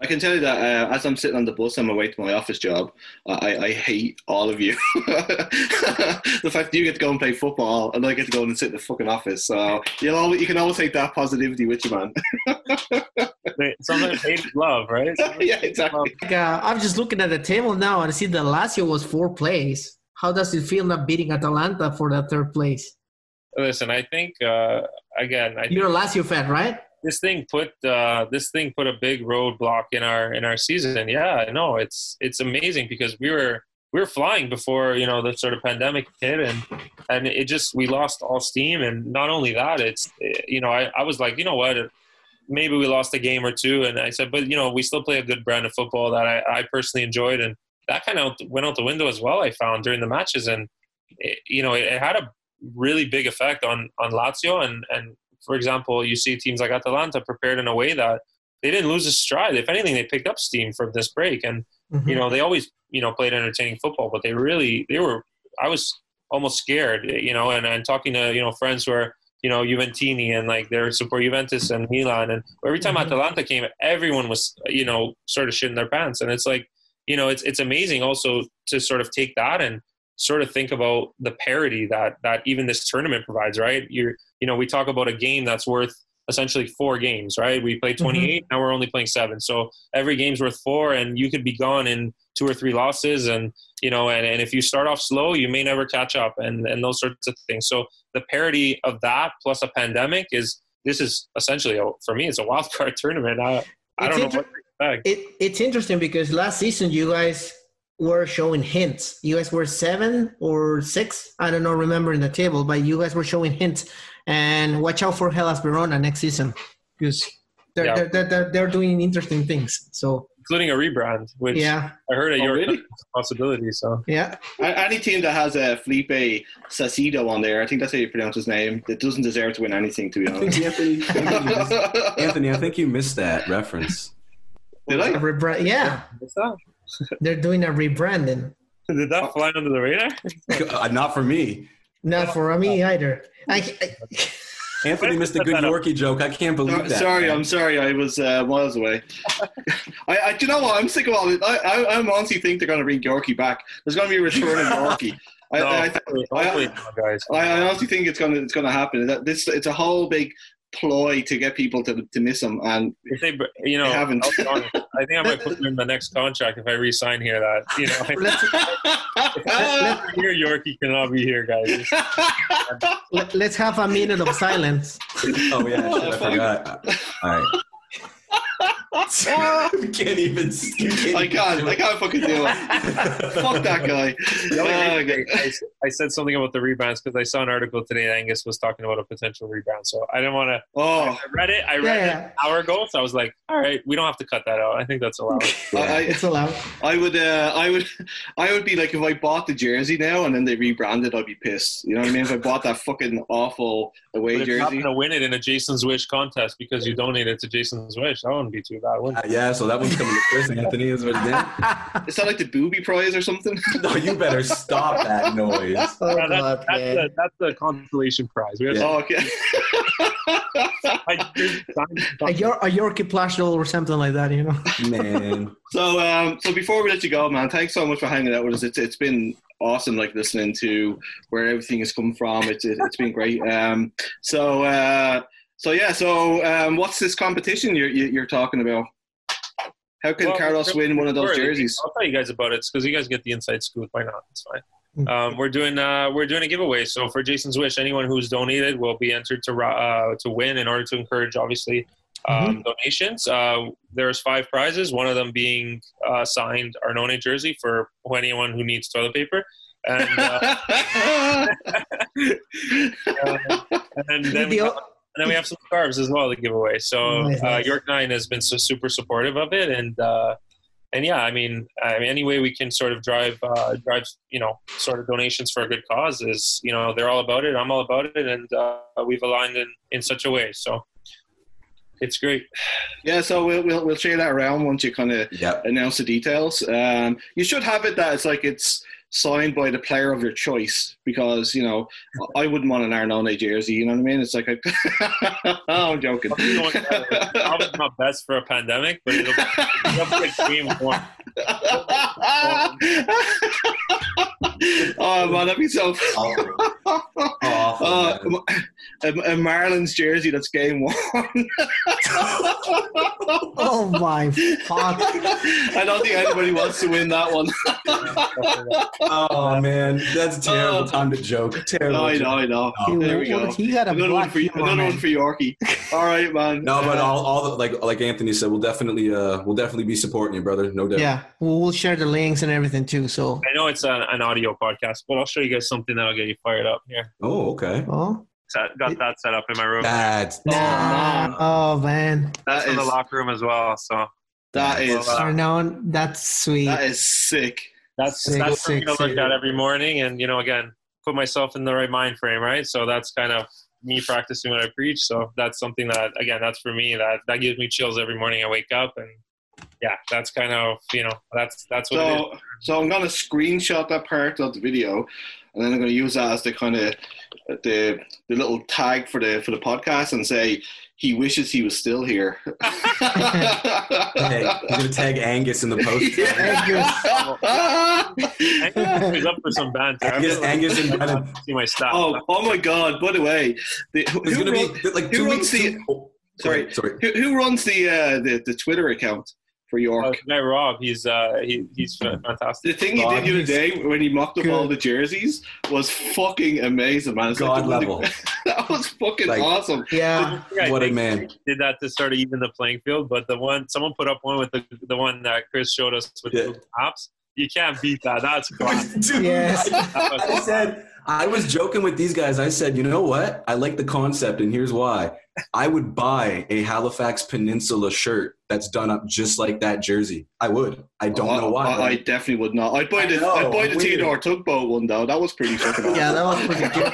I can tell you that uh, as I'm sitting on the bus on my way to my office job, I, I hate all of you. (laughs) the fact that you get to go and play football and I get to go and sit in the fucking office. So you'll always, you can always take that positivity with you, man. (laughs) Sometimes hate love, right? (laughs) yeah, exactly. Like, uh, I'm just looking at the table now and I see the Lazio was four plays. How does it feel not beating Atalanta for that third place? Listen, I think uh, again, I you're a Lazio fan, right? This thing put uh, this thing put a big roadblock in our in our season. Yeah, no, it's it's amazing because we were we were flying before you know the sort of pandemic hit and and it just we lost all steam. And not only that it's you know I, I was like you know what? Maybe we lost a game or two. And I said but you know we still play a good brand of football that I, I personally enjoyed. And that kind of went out the window as well I found during the matches. And it, you know it, it had a really big effect on on Lazio and and for example, you see teams like Atalanta prepared in a way that they didn't lose a stride. If anything, they picked up steam from this break, and mm-hmm. you know they always you know played entertaining football, but they really they were. I was almost scared, you know, and, and talking to you know friends who are you know Juventini and like they support Juventus and Milan, and every time mm-hmm. Atalanta came, everyone was you know sort of shitting their pants, and it's like you know it's it's amazing also to sort of take that and sort of think about the parity that that even this tournament provides, right? You're you know, we talk about a game that's worth essentially four games, right? We play 28, mm-hmm. now we're only playing seven. So every game's worth four, and you could be gone in two or three losses. And, you know, and, and if you start off slow, you may never catch up and, and those sorts of things. So the parity of that plus a pandemic is this is essentially, a, for me, it's a wild (laughs) card tournament. I, I don't inter- know what to expect. It, it's interesting because last season you guys were showing hints. You guys were seven or six. I don't know, remember in the table, but you guys were showing hints. And watch out for Hellas Verona next season because they're, yeah. they're, they're, they're, doing interesting things. So including a rebrand, which yeah. I heard at oh, your really? possibility. So yeah, any team that has a Felipe Sacido on there, I think that's how you pronounce his name. It doesn't deserve to win anything, to be honest. Anthony, Anthony, (laughs) I think you missed that reference. Did I? Rebra- yeah. They're doing a rebranding. Did that fly under the radar? Uh, not for me. Not for me either. I, I Anthony missed a good Yorkie joke. I can't believe that. Sorry. I'm sorry. I was uh, miles away. (laughs) I, I, do you know what? I'm sick of all this. I, I, I honestly think they're going to bring Yorkie back. There's going to be a return of (laughs) Yorkie. I, no, I, I, I, I, honestly think it's going to it's going to happen. That this it's a whole big ploy to get people to, to miss him, and if they, you know, they haven't. I think I might put him in the next contract if I re-sign here. That you know, (laughs) let's, here, Yorkie cannot be here, guys. (laughs) Let's have a minute of silence. Oh yeah, I forgot. All right. (laughs) you can't even. Can't I can't. I can't fucking do it. (laughs) Fuck that guy. Oh, I, I, said something about the rebounds because I saw an article today. that Angus was talking about a potential rebound, so I didn't want to. Oh, I read it. I read yeah. it an hour ago, so I was like, all right, we don't have to cut that out. I think that's allowed. (laughs) I, it's allowed. I would. Uh, I would. I would be like if I bought the jersey now and then they rebranded, I'd be pissed. You know what I mean? If I bought that fucking awful away but jersey, you're not gonna win it in a Jason's Wish contest because you donated to Jason's Wish. That wouldn't be too bad. Uh, yeah, so that one's coming to Chris (laughs) Anthony is what it is. Is that like the booby prize or something? (laughs) no, you better stop that noise. (laughs) Oh, yeah, that's, that's, the, that's the consolation prize. Yeah. Oh, okay. a, Yor- a Yorkie plush or something like that, you know. Man. So, um, so before we let you go, man, thanks so much for hanging out with us. It's it's been awesome, like listening to where everything has come from. It's it, has been great. Um, so. Uh, so yeah, so um, what's this competition you're you're talking about? How can well, Carlos win one of those jerseys? I'll tell you guys about it because you guys get the inside scoop. Why not? It's fine. Hmm. Um, we're doing uh, we're doing a giveaway. So for Jason's wish, anyone who's donated will be entered to uh, to win. In order to encourage, obviously, um, mm-hmm. donations. Uh, there's five prizes. One of them being uh, signed Arnone jersey for anyone who needs toilet paper. And, uh, (laughs) (laughs) and then and then we have some scarves as well to give away. So uh, York Nine has been so super supportive of it, and uh, and yeah, I mean, I mean, any way we can sort of drive uh, drive you know sort of donations for a good cause is you know they're all about it. I'm all about it, and uh, we've aligned in in such a way. So it's great. Yeah, so we'll we'll, we'll share that around once you kind of yep. announce the details. Um, you should have it that it's like it's signed by the player of your choice because you know I wouldn't want an Arnone jersey. You know what I mean? It's like I, (laughs) am joking. Uh, probably not best for a pandemic, but it'll, it'll be extreme form. (laughs) (laughs) oh man, that'd be so. Awful. (laughs) Uh, a, a Marlins jersey that's game one. (laughs) oh my fuck! I don't think anybody wants to win that one. oh man, that's a terrible uh, time to joke. Terrible. I know, I know. Oh. There we go. He got a another one for you, another one for Yorkie. All right, man. No, but all, all the, like like Anthony said, we'll definitely uh we'll definitely be supporting you, brother. No doubt. Yeah, we'll share the links and everything too. So I know it's an, an audio podcast, but I'll show you guys something that'll get you fired up here. Oh, okay. Oh. Set, got that set up in my room. That's nah. oh man. That's in the locker room as well. So that is well, uh, that's sweet. That is sick. That's sick, that's sick, something I look at every morning, and you know, again, put myself in the right mind frame, right? So that's kind of me practicing what I preach. So that's something that, again, that's for me. That that gives me chills every morning I wake up, and yeah, that's kind of you know that's that's what. So so I'm gonna screenshot that part of the video, and then I'm gonna use that as the kind of the the little tag for the for the podcast and say he wishes he was still here. hey, I'm gonna tag Angus in the post. (laughs) Angus is up for some banter. Angus, Angus and Brennan. See my stuff. Oh, oh my God! By the way, the, who, gonna wrote, be like two weeks. The, oh, sorry, sorry. Who, who runs the, uh, the the Twitter account? For York. Oh, guy Rob, he's uh, he, he's fantastic. The thing he did the other day when he mocked up good. all the jerseys was fucking amazing, man. It's God like level. (laughs) that was fucking like, awesome. Yeah, what a man. Did that to sort of even the playing field, but the one someone put up one with the the one that Chris showed us with yeah. the apps you can't beat that. That's (laughs) class. Yes. I said I was joking with these guys. I said, you know what? I like the concept, and here's why. I would buy a Halifax Peninsula shirt that's done up just like that jersey. I would. I oh, don't Oh, know why. I, I definitely would not. I'd buy I the know, I'd buy the. Theodore tugboat one though. That was pretty fucking (laughs) yeah, that was pretty good.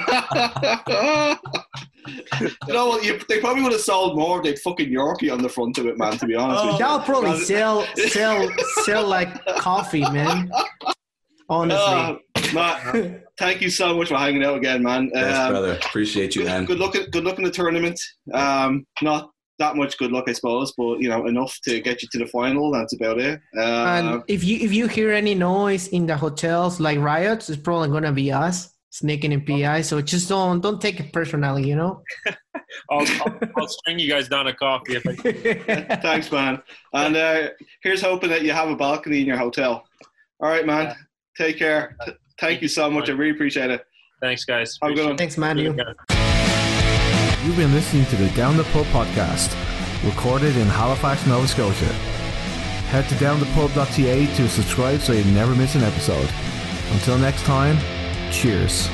you know what? You, they probably would have sold more. They'd fucking Yorkie on the front of it, man. To be honest you. That'll probably sell (laughs) sell sell like coffee, man. Honestly. Uh, Matt, thank you so much for hanging out again, man. Yes, Um, brother. Appreciate you, good, man. good luck. At, good luck in the tournament. Um, not that much good luck, I suppose, but you know enough to get you to the final. That's about it. Uh, and if you if you hear any noise in the hotels like riots, it's probably gonna be us sneaking in PI. So just don't don't take it personally, you know. (laughs) I'll, I'll, I'll string you guys down a coffee if I (laughs) thanks, man. And uh, here's hoping that you have a balcony in your hotel. All right, man. Take care. Th- Thank you so much. I really appreciate it. Thanks, guys. Have a good one. Thanks, Matthew. You've been listening to the Down the Pub podcast, recorded in Halifax, Nova Scotia. Head to downthepub.ca to subscribe so you never miss an episode. Until next time, cheers.